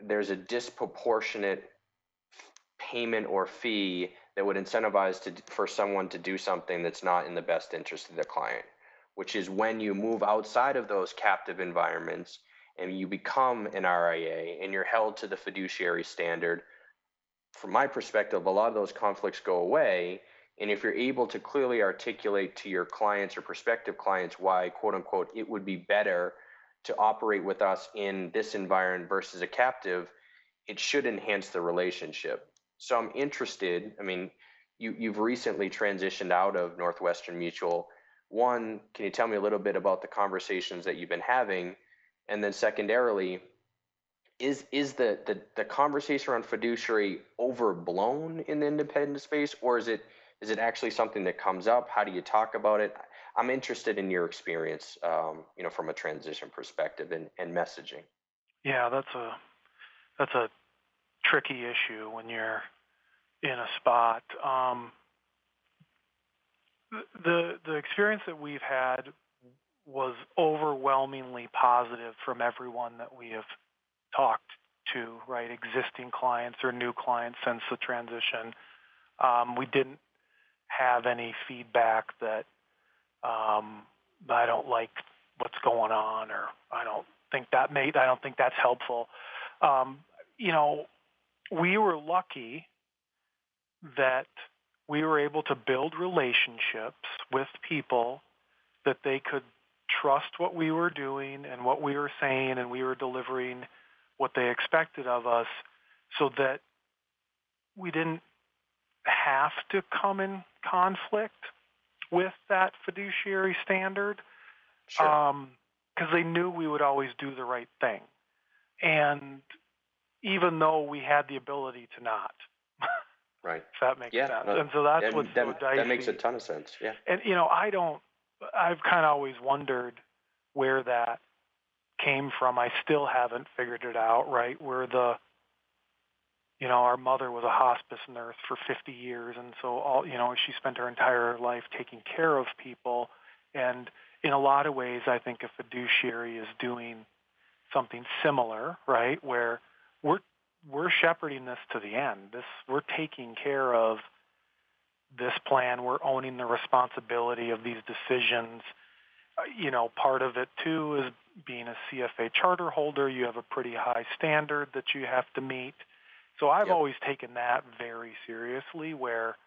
there's a disproportionate payment or fee that would incentivize to, for someone to do something that's not in the best interest of the client, which is when you move outside of those captive environments and you become an RIA and you're held to the fiduciary standard. From my perspective, a lot of those conflicts go away. And if you're able to clearly articulate to your clients or prospective clients why, quote unquote, it would be better to operate with us in this environment versus a captive, it should enhance the relationship. So I'm interested. I mean, you, you've recently transitioned out of Northwestern Mutual. One, can you tell me a little bit about the conversations that you've been having? And then secondarily, is is the, the the conversation around fiduciary overblown in the independent space, or is it is it actually something that comes up? How do you talk about it? I'm interested in your experience, um, you know, from a transition perspective and, and messaging. Yeah, that's a that's a tricky issue when you're in a spot. Um, the the experience that we've had was overwhelmingly positive from everyone that we have talked to, right? Existing clients or new clients since the transition. Um, we didn't have any feedback that um, I don't like what's going on, or I don't think that made I don't think that's helpful. Um, you know, we were lucky that we were able to build relationships with people that they could trust what we were doing and what we were saying and we were delivering what they expected of us so that we didn't have to come in conflict with that fiduciary standard Sure. um, because they knew we would always do the right thing. And even though we had the ability to not, right. if that makes Yeah, sense. no, and so that's that, what's that, so dicey. that makes a ton of sense. Yeah. And you know, I don't. I've kind of always wondered where that came from. I still haven't figured it out. Right, where the you know, our mother was a hospice nurse for 50 years, and so all you know, she spent her entire life taking care of people. And in a lot of ways, I think a fiduciary is doing something similar, right? Where we're we're shepherding this to the end. This we're taking care of this plan. We're owning the responsibility of these decisions. Uh, you know, part of it too is being a CFA charter holder. You have a pretty high standard that you have to meet. So I've Yep. always taken that very seriously. Where,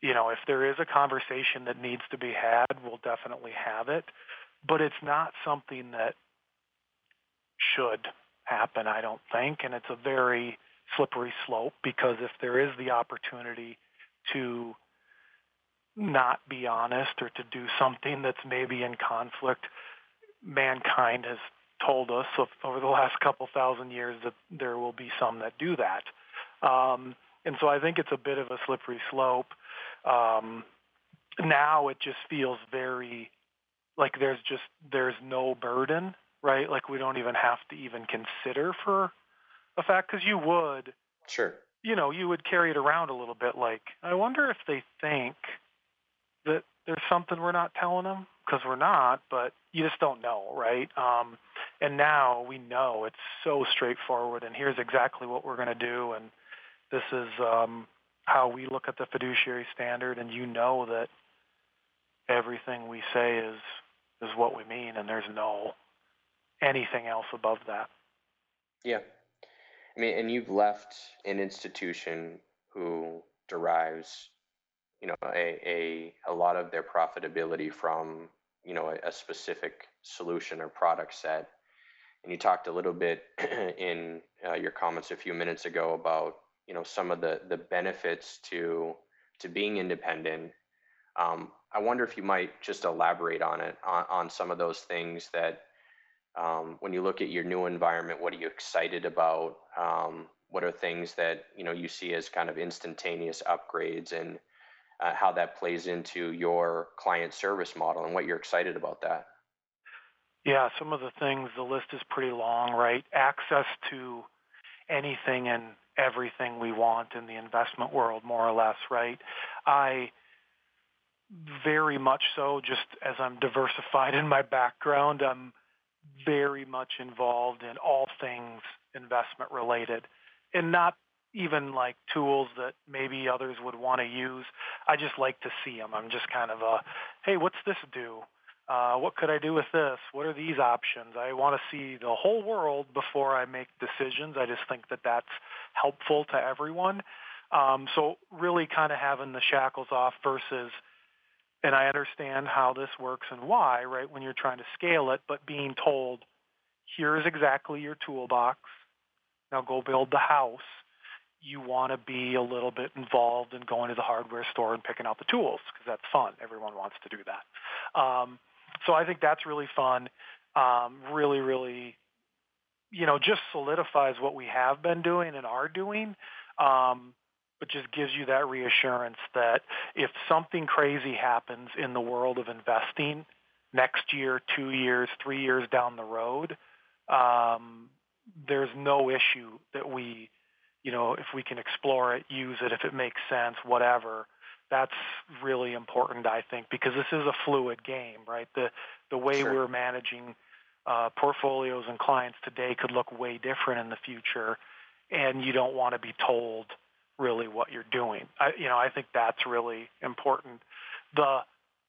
you know, if there is a conversation that needs to be had, we'll definitely have it. But it's not something that should happen, I don't think. And it's a very slippery slope because if there is the opportunity to not be honest or to do something that's maybe in conflict, mankind has told us over the last couple thousand years that there will be some that do that. Um, and so I think it's a bit of a slippery slope. Um, now it just feels very like there's just there's no burden right? Like we don't even have to even consider for a fact because you would, Sure. you know, you would carry it around a little bit. Like, I wonder if they think that there's something we're not telling them because we're not, but you just don't know, right? Um, and now we know it's so straightforward, and here's exactly what we're going to do, and this is um, how we look at the fiduciary standard, and you know that everything we say is is what we mean, and there's no anything else above that. Yeah. I mean, and you've left an institution who derives, you know, a, a, a lot of their profitability from, you know, a, a specific solution or product set. And you talked a little bit in uh, your comments a few minutes ago about, you know, some of the, the benefits to, to being independent. Um, I wonder if you might just elaborate on it, on, on some of those things that um, when you look at your new environment, what are you excited about? Um, what are things that you know you see as kind of instantaneous upgrades, and uh, how that plays into your client service model, and what you're excited about that? Yeah, some of the things, the list is pretty long, right? Access to anything and everything we want in the investment world, more or less, right? I very much so, just as I'm diversified in my background, I'm very much involved in all things investment related and not even like tools that maybe others would want to use. I just like to see them. I'm just kind of a, hey, what's this do? Uh, what could I do with this? What are these options? I want to see the whole world before I make decisions. I just think that that's helpful to everyone. Um, so really kind of having the shackles off versus, and I understand how this works and why, right, when you're trying to scale it, but being told, here's exactly your toolbox. Now go build the house you want to be a little bit involved in going to the hardware store and picking out the tools because that's fun. Everyone wants to do that. Um, so I think that's really fun. Um, really, really, you know, just solidifies what we have been doing and are doing. Um, but just gives you that reassurance that if something crazy happens in the world of investing next year, two years, three years down the road, um, there's no issue that we you know, if we can explore it, use it, if it makes sense, whatever. That's really important, I think, because this is a fluid game, right? The the way sure. we're managing uh, portfolios and clients today could look way different in the future, and you don't want to be told really what you're doing. I, you know, I think that's really important. The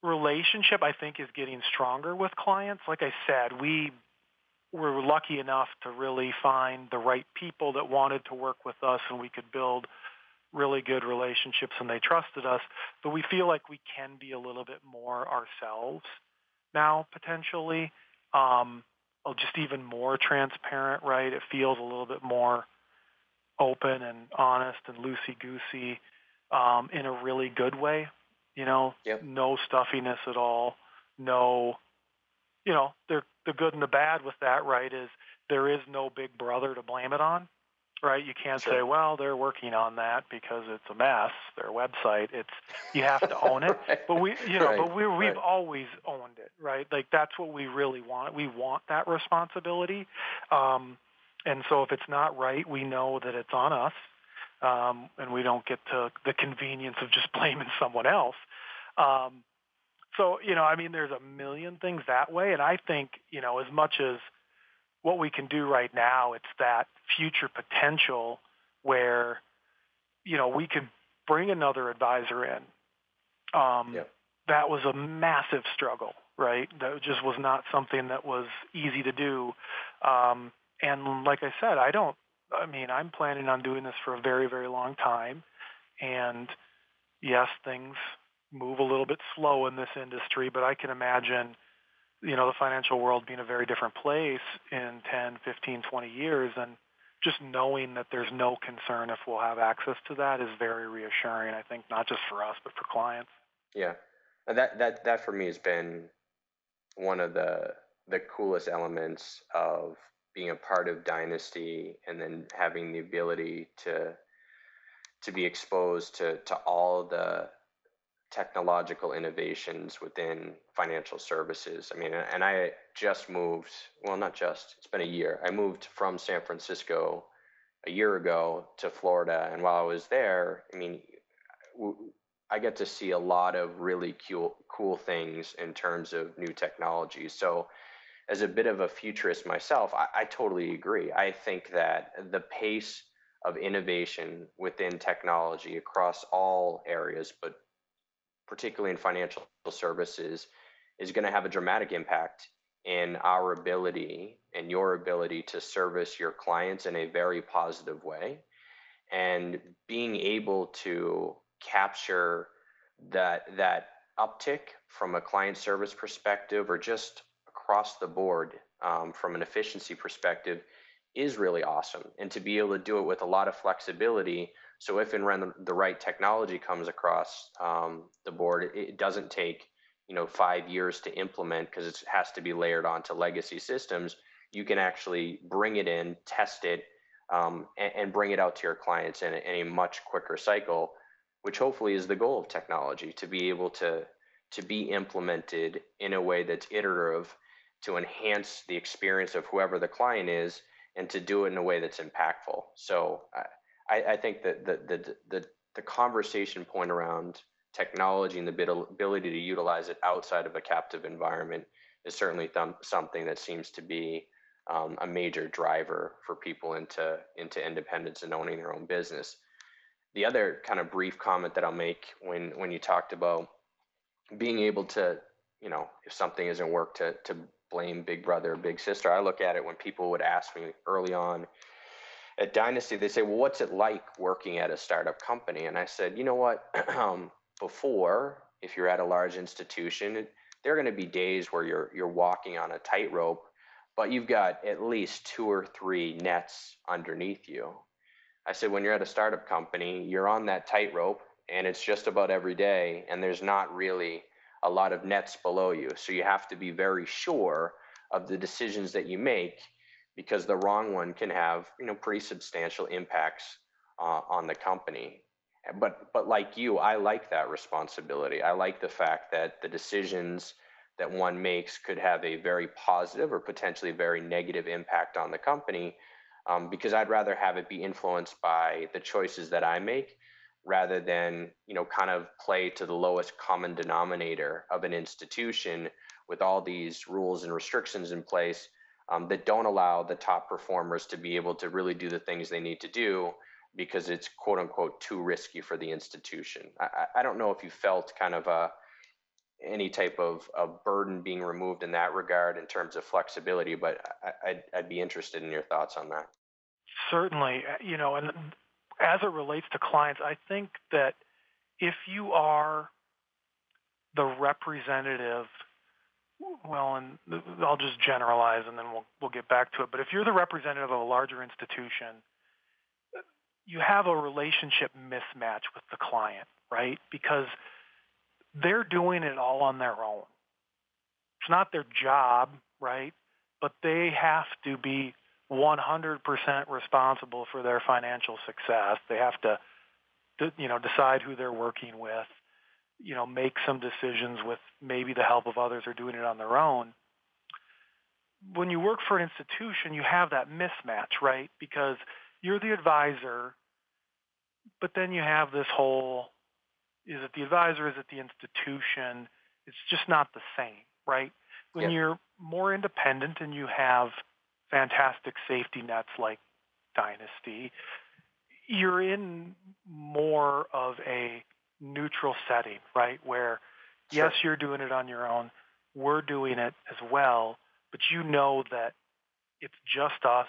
relationship, I think, is getting stronger with clients. Like I said, we were lucky enough to really find the right people that wanted to work with us and we could build really good relationships and they trusted us. But we feel like we can be a little bit more ourselves now potentially. Um, just even more transparent, right? It feels a little bit more open and honest and loosey goosey um, in a really good way. You know, yep. no stuffiness at all. No, you know, there the good and the bad with that, right, is there is no big brother to blame it on, right? You can't sure. say, well, they're working on that because it's a mess, their website. It's you have to own it. right. But we, you know, right. but we we've right. always owned it, right? Like that's what we really want. We want that responsibility. Um, and so if it's not right, we know that it's on us. Um, and we don't get to the convenience of just blaming someone else. Um, so, you know, I mean, there's a million things that way. And I think, you know, as much as what we can do right now, it's that future potential where, you know, we could bring another advisor in. Um, yep. That was a massive struggle, right? That just was not something that was easy to do. Um, and like I said, I don't, I mean, I'm planning on doing this for a very, very long time. And yes, things move a little bit slow in this industry, but I can imagine, you know, the financial world being a very different place in 10, 15, 20 years. And just knowing that there's no concern if we'll have access to that is very reassuring, I think, not just for us, but for clients. Yeah. And that, that, that for me has been one of the, the coolest elements of being a part of Dynasty and then having the ability to, to be exposed to, to all the technological innovations within financial services. I mean, and I just moved, well, not just, it's been a year. I moved from San Francisco a year ago to Florida. And while I was there, I mean, I get to see a lot of really cool, cool things in terms of new technology. So, as a bit of a futurist myself, I, I totally agree. I think that the pace of innovation within technology across all areas, but particularly in financial services, is going to have a dramatic impact in our ability and your ability to service your clients in a very positive way. And being able to capture that that uptick from a client service perspective or just across the board um, from an efficiency perspective is really awesome. And to be able to do it with a lot of flexibility so if and when the right technology comes across um, the board, it doesn't take you know five years to implement because it has to be layered onto legacy systems. You can actually bring it in, test it, um, and, and, bring it out to your clients in a, in a much quicker cycle, which hopefully is the goal of technology to be able to to be implemented in a way that's iterative to enhance the experience of whoever the client is and to do it in a way that's impactful. So I, I think that the, the, the, the conversation point around technology and the ability to utilize it outside of a captive environment is certainly th- something that seems to be um, a major driver for people into into independence and owning their own business. The other kind of brief comment that I'll make when when you talked about being able to, you know, if something isn't work to to blame big brother or big sister. I look at it when people would ask me early on at Dynasty, they say, well, what's it like working at a startup company? And I said, you know what? Um, before, if you're at a large institution, there are going to be days where you're you're walking on a tightrope, but you've got at least two or three nets underneath you. I said, when you're at a startup company, you're on that tightrope, and it's just about every day, and there's not really a lot of nets below you. So you have to be very sure of the decisions that you make because the wrong one can have you know pretty substantial impacts uh, on the company. But but like you, I like that responsibility. I like the fact that the decisions that one makes could have a very positive or potentially very negative impact on the company um, because I'd rather have it be influenced by the choices that I make rather than you know kind of play to the lowest common denominator of an institution with all these rules and restrictions in place um, that don't allow the top performers to be able to really do the things they need to do because it's quote unquote too risky for the institution. I, I don't know if you felt kind of a any type of, of burden being removed in that regard in terms of flexibility, but I, I'd, I'd be interested in your thoughts on that. Certainly, you know, and as it relates to clients, I think that if you are the representative, well, and I'll just generalize and then we'll, we'll get back to it, but if you're the representative of a larger institution, you have a relationship mismatch with the client, right? Because they're doing it all on their own. It's not their job, right? But they have to be 100% responsible for their financial success. They have to, you know, decide who they're working with, you know, make some decisions with maybe the help of others or doing it on their own. When you work for an institution, you have that mismatch, right? Because you're the advisor, but then you have this whole, is it the advisor, is it the institution? It's just not the same, right? When you're more independent and you have – fantastic safety nets like Dynasty, you're in more of a neutral setting, right? Where, sure. yes, you're doing it on your own, we're doing it as well, but you know that it's just us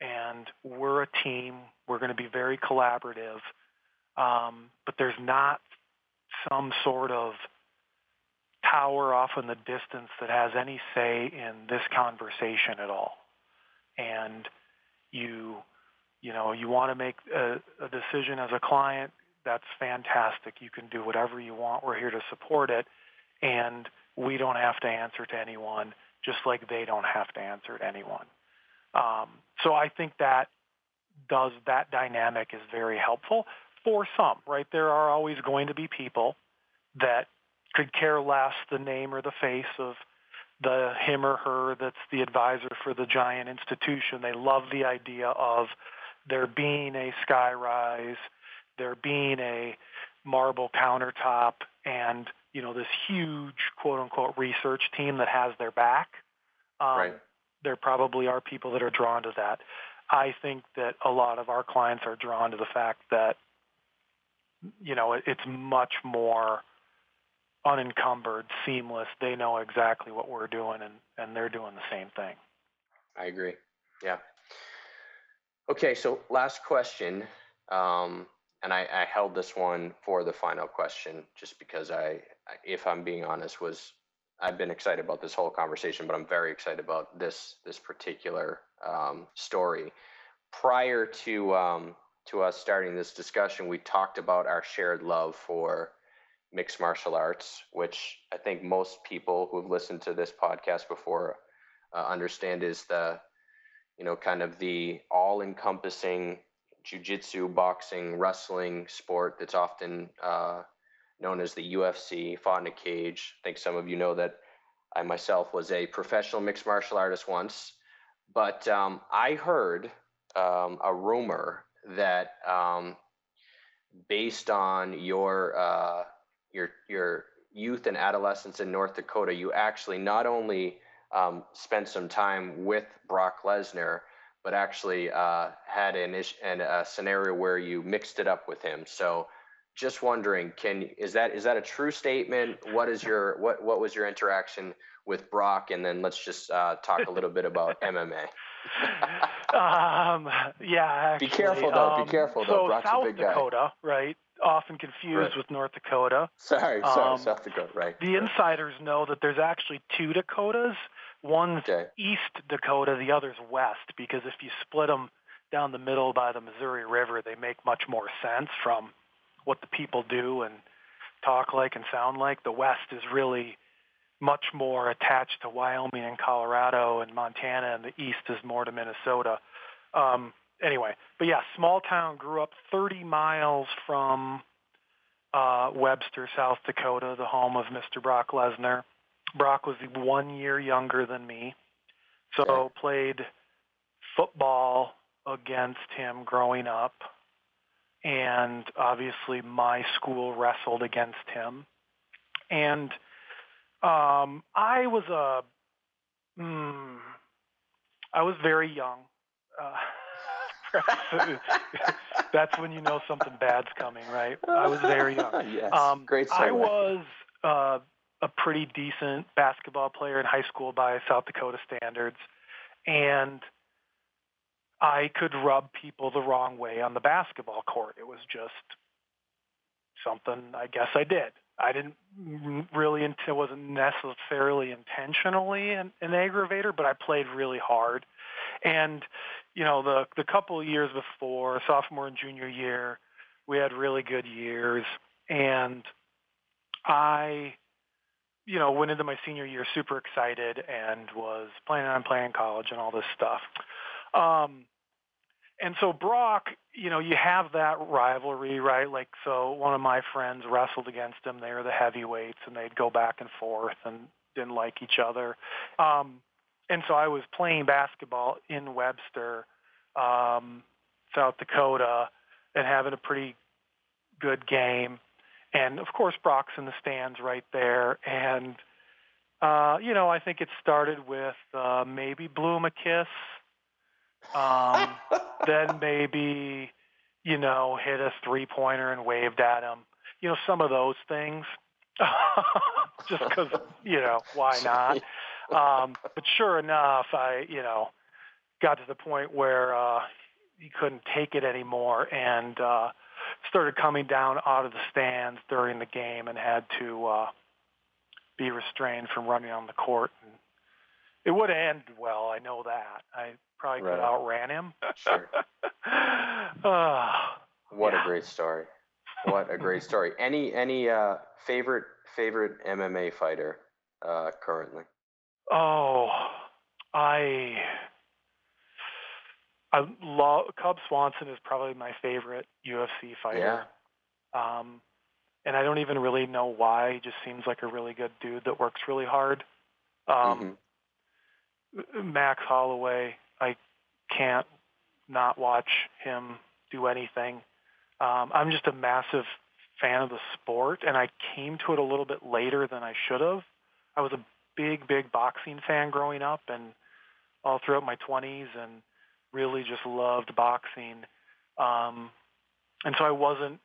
and we're a team. We're going to be very collaborative, um, but there's not some sort of tower off in the distance that has any say in this conversation at all. And you, you know, you want to make a, a decision as a client, that's fantastic. You can do whatever you want. We're here to support it. And we don't have to answer to anyone, just like they don't have to answer to anyone. Um, so I think that does that dynamic is very helpful for some, right? There are always going to be people that could care less the name or the face of the him or her that's the advisor for the giant institution. They love the idea of there being a skyrise, there being a marble countertop, and you know this huge quote unquote research team that has their back. Um, right. There probably are people that are drawn to that. I think that a lot of our clients are drawn to the fact that you know it's much more unencumbered, seamless. They know exactly what we're doing, and and they're doing the same thing. I agree. Yeah. Okay, so last question, um, and I, I, held this one for the final question just because I, if I'm being honest, was I've been excited about this whole conversation, but I'm very excited about this this particular um, story. Prior to um, to us starting this discussion, we talked about our shared love for mixed martial arts, which I think most people who've listened to this podcast before uh, understand is the, you know, kind of the all encompassing jujitsu, boxing, wrestling sport that's often uh, known as the UFC, fought in a cage. I think some of you know that I myself was a professional mixed martial artist once, but um, I heard um, a rumor that um, based on your uh, your your youth and adolescence in North Dakota, you actually not only um, spent some time with Brock Lesnar, but actually uh, had an, an, a scenario where you mixed it up with him. So just wondering, can is that is that a true statement? What is your what what was your interaction with Brock? And then let's just uh, talk a little bit about MMA. um, yeah, actually, be careful though. Um, be careful though. So Brock's South a big guy. Dakota, right? Often confused Right. with North Dakota. Sorry, sorry, Um, South Dakota. Right. The insiders know that there's actually two Dakotas. One's Okay. East Dakota, the other's West, because if you split them down the middle by the Missouri River, they make much more sense from what the people do and talk like and sound like. The West is really much more attached to Wyoming and Colorado and Montana, and the East is more to Minnesota. Um, anyway, but yeah, small town, grew up 30 miles from uh, Webster, South Dakota, the home of Mr. Brock Lesnar. Brock was one year younger than me, so Okay. played football against him growing up, and obviously my school wrestled against him, and um, I was a, mm, I was very young. Uh, that's when you know something bad's coming, right? I was very young. yes. Um, Great I was uh, a pretty decent basketball player in high school by South Dakota standards, and I could rub people the wrong way on the basketball court. It was just something I guess I did. I didn't really, it wasn't necessarily intentionally an, an aggravator, but I played really hard. And, you know, the, the couple of years before, sophomore and junior year, we had really good years. And I, you know, went into my senior year super excited and was planning on playing college and all this stuff. Um, and so Brock, you know, you have that rivalry, right? Like, so one of my friends wrestled against him. They were the heavyweights, and they'd go back and forth and didn't like each other. Um, and so I was playing basketball in Webster, um, South Dakota, and having a pretty good game. And of course, Brock's in the stands right there. And, uh, you know, I think it started with uh, maybe blew him a kiss. Um, then maybe, you know, hit a three pointer and waved at him. You know, some of those things. Just because, you know, why not? Um, but sure enough, I, you know, got to the point where uh, he couldn't take it anymore and uh, started coming down out of the stands during the game and had to uh, be restrained from running on the court. And it would have ended well, I know that. I probably could Right. have outran him. Sure. Ah, What Yeah. a great story. What a great story. Any any uh favorite favorite MMA fighter uh currently? oh, I I love Cub Swanson is probably my favorite UFC fighter. Um, and I don't even really know why. He just seems like a really good dude that works really hard. Um, Max Holloway, I can't not watch him do anything. Um, I'm just a massive fan of the sport, and I came to it a little bit later than I should have. I was a big, big boxing fan growing up, and all throughout my 20s, and really just loved boxing. Um, and so I wasn't,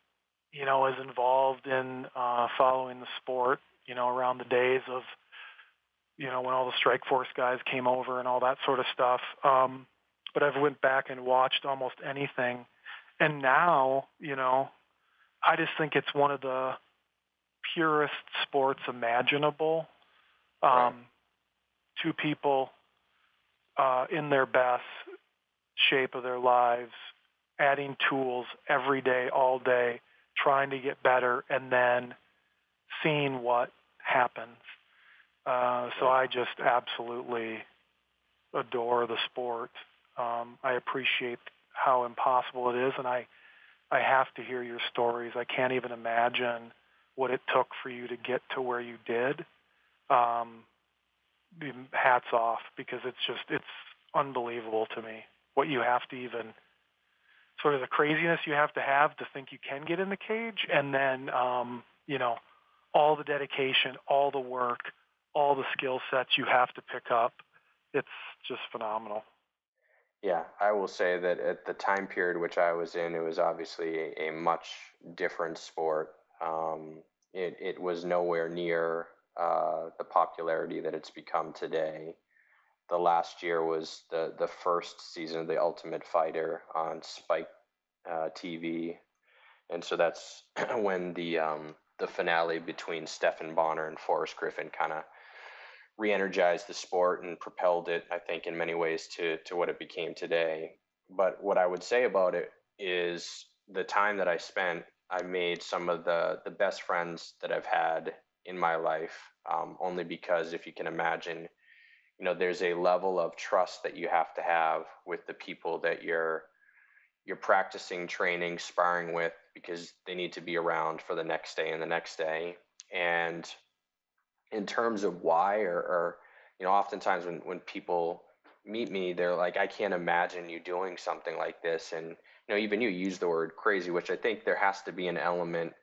you know, as involved in uh, following the sport, you know, around the days of, you know, when all the Strikeforce guys came over and all that sort of stuff. Um, but I've went back and watched almost anything, and now, you know, I just think it's one of the purest sports imaginable. Um, Right. Two people uh, in their best shape of their lives, adding tools every day, all day, trying to get better, and then seeing what happens. Uh, so I just absolutely adore the sport. Um, I appreciate how impossible it is, and I I have to hear your stories. I can't even imagine what it took for you to get to where you did. Um, hats off because it's just it's unbelievable to me what you have to even sort of the craziness you have to have to think you can get in the cage and then um, you know all the dedication, all the work, all the skill sets you have to pick up. It's just phenomenal. Yeah, I will say that at the time period which I was in, it was obviously a, a much different sport. Um, it, it was nowhere near uh, the popularity that it's become today. The last year was the, the first season of The Ultimate Fighter on Spike uh, TV. And so that's when the, um, the finale between Stephan Bonnar and Forrest Griffin kind of re-energized the sport and propelled it, I think, in many ways to to what it became today. But what I would say about it is the time that I spent, I made some of the the best friends that I've had in my life. Um, only because if you can imagine, you know, there's a level of trust that you have to have with the people that you're you're practicing, training, sparring with because they need to be around for the next day and the next day. And in terms of why or, or you know oftentimes when, when people meet me they're like i can't imagine you doing something like this and you know even you use the word crazy which i think there has to be an element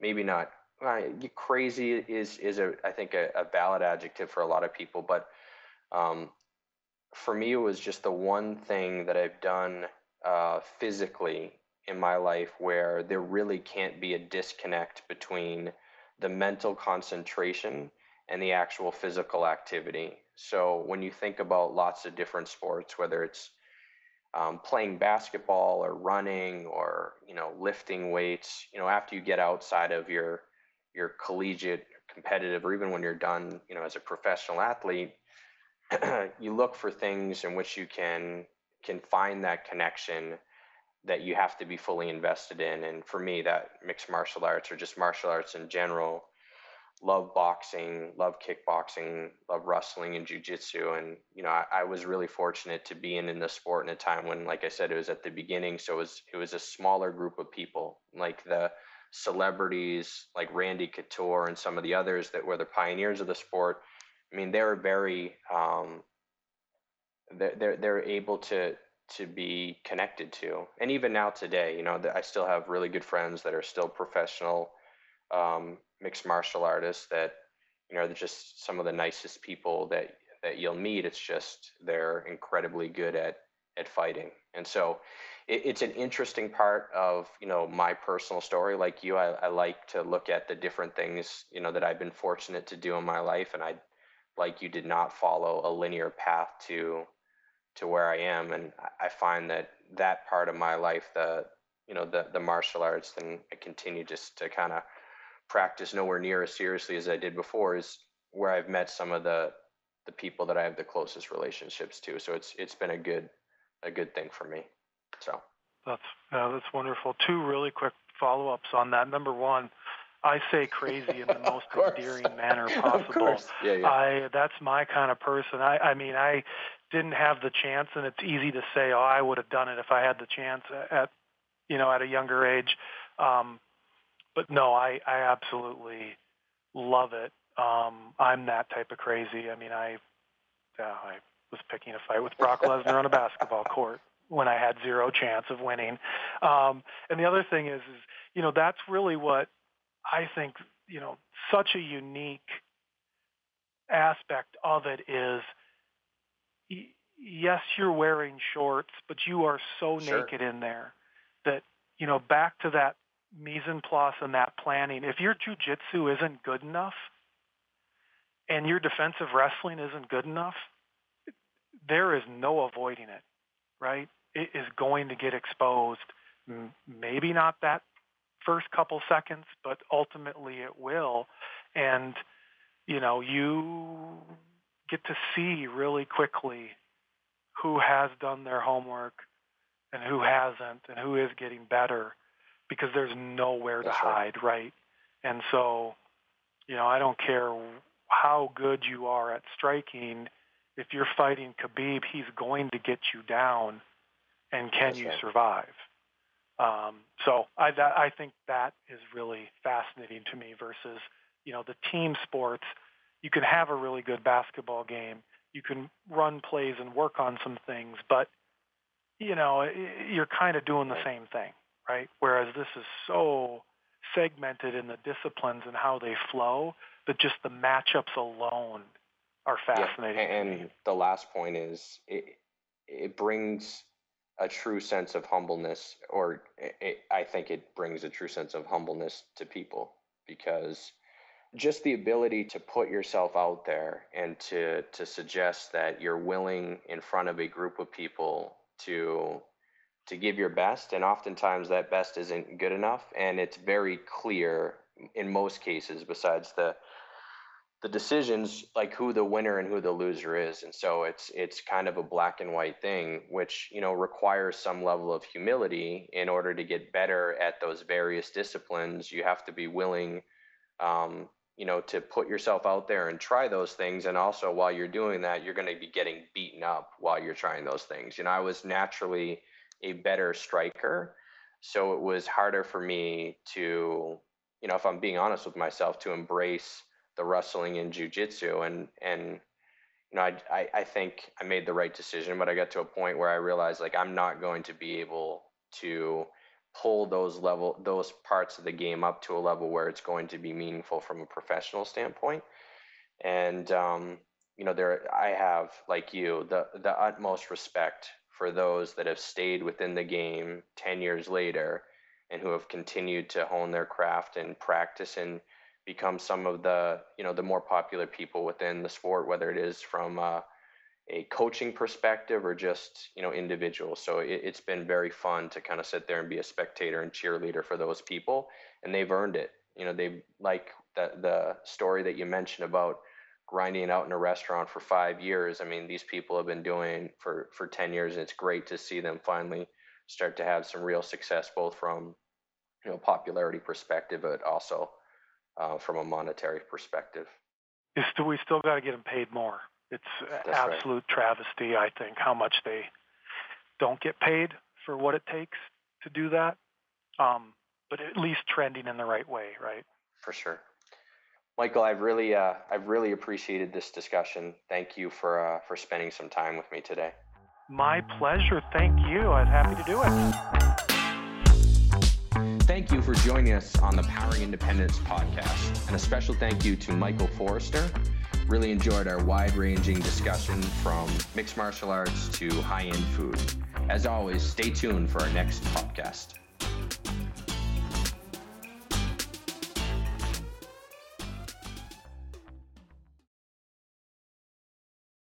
maybe not uh, crazy is is a i think a, a, valid adjective for a lot of people but um, for me it was just the one thing that i've done uh, physically in my life where there really can't be a disconnect between the mental concentration and the actual physical activity. So when you think about lots of different sports, whether it's um, playing basketball or running or you know lifting weights, you know after you get outside of your your collegiate competitive or even when you're done, you know as a professional athlete, you look for things in which you can can find that connection that you have to be fully invested in. And for me, that mixed martial arts or just martial arts in general love boxing, love kickboxing, love wrestling and jujitsu. And, you know, I, I, was really fortunate to be in, in the sport in a time when, like I said, it was at the beginning. So it was, it was a smaller group of people, like the celebrities like Randy Couture and some of the others that were the pioneers of the sport. I mean, they were very, um, they're, they're, they're able to, to be connected to. And even now today, you know, I still have really good friends that are still professional um, mixed martial artists that you know they're just some of the nicest people that that you'll meet. It's just they're incredibly good at at fighting, and so it, it's an interesting part of you know my personal story. Like you, I, I like to look at the different things you know that I've been fortunate to do in my life, and I like you did not follow a linear path to to where I am, and I find that that part of my life, the you know the the martial arts, and I continue just to kind of practice nowhere near as seriously as I did before is where I've met some of the the people that I have the closest relationships to. So it's it's been a good a good thing for me. So that's yeah, that's wonderful. Two really quick follow ups on that. Number one, I say crazy in the most endearing manner possible. Yeah, yeah. I that's my kind of person. I I mean I didn't have the chance, and it's easy to say, oh, I would have done it if I had the chance at you know at a younger age. Um, but no, I, I absolutely love it. Um, I'm that type of crazy. I mean, I, uh, I was picking a fight with Brock Lesnar on a basketball court when I had zero chance of winning. Um, and the other thing is, is, you know, that's really what I think, you know, such a unique aspect of it is, yes, you're wearing shorts, but you are so sure. naked in there that, you know, back to that mise en place and that planning. If your jujitsu isn't good enough and your defensive wrestling isn't good enough, there is no avoiding it, right? It is going to get exposed. Maybe not that first couple seconds, but ultimately it will. And, you know, you get to see really quickly who has done their homework and who hasn't and who is getting better because there's nowhere to uh-huh. hide, right? And so, you know, I don't care how good you are at striking. If you're fighting Khabib, he's going to get you down, and can That's you right. survive? Um, so I, that, I think that is really fascinating to me versus, you know, the team sports. You can have a really good basketball game. You can run plays and work on some things, but, you know, you're kind of doing the same thing right? Whereas this is so segmented in the disciplines and how they flow that just the matchups alone are fascinating. Yeah, and the last point is it it brings a true sense of humbleness, or it, I think it brings a true sense of humbleness to people because just the ability to put yourself out there and to to suggest that you're willing in front of a group of people to to give your best and oftentimes that best isn't good enough and it's very clear in most cases besides the the decisions like who the winner and who the loser is. And so it's it's kind of a black and white thing which you know requires some level of humility in order to get better at those various disciplines. You have to be willing um, you know to put yourself out there and try those things. And also while you're doing that you're going to be getting beaten up while you're trying those things. You know i was naturally a better striker so it was harder for me to you know if i'm being honest with myself to embrace the wrestling and jujitsu, and and you know I, I I think I made the right decision, but I got to a point where I realized like I'm not going to be able to pull those level those parts of the game up to a level where it's going to be meaningful from a professional standpoint. And um, you know, there I have like you the the utmost respect for those that have stayed within the game 10 years later and who have continued to hone their craft and practice and become some of the you know the more popular people within the sport, whether it is from uh, a coaching perspective or just you know individuals. So it, it's been very fun to kind of sit there and be a spectator and cheerleader for those people, and they've earned it. You know, they like the the story that you mentioned about grinding out in a restaurant for five years. I mean, these people have been doing for for ten years, and it's great to see them finally start to have some real success, both from you know popularity perspective, but also uh, from a monetary perspective. Still, we still got to get them paid more. It's That's absolute right. travesty, I think, how much they don't get paid for what it takes to do that. Um, but at least trending in the right way, right? For sure. Michael, I've really, uh, I've really appreciated this discussion. Thank you for uh, for spending some time with me today. My pleasure. Thank you. I was happy to do it. Thank you for joining us on the Powering Independence podcast. And a special thank you to Michael Forrester. Really enjoyed our wide ranging discussion from mixed martial arts to high end food. As always, stay tuned for our next podcast.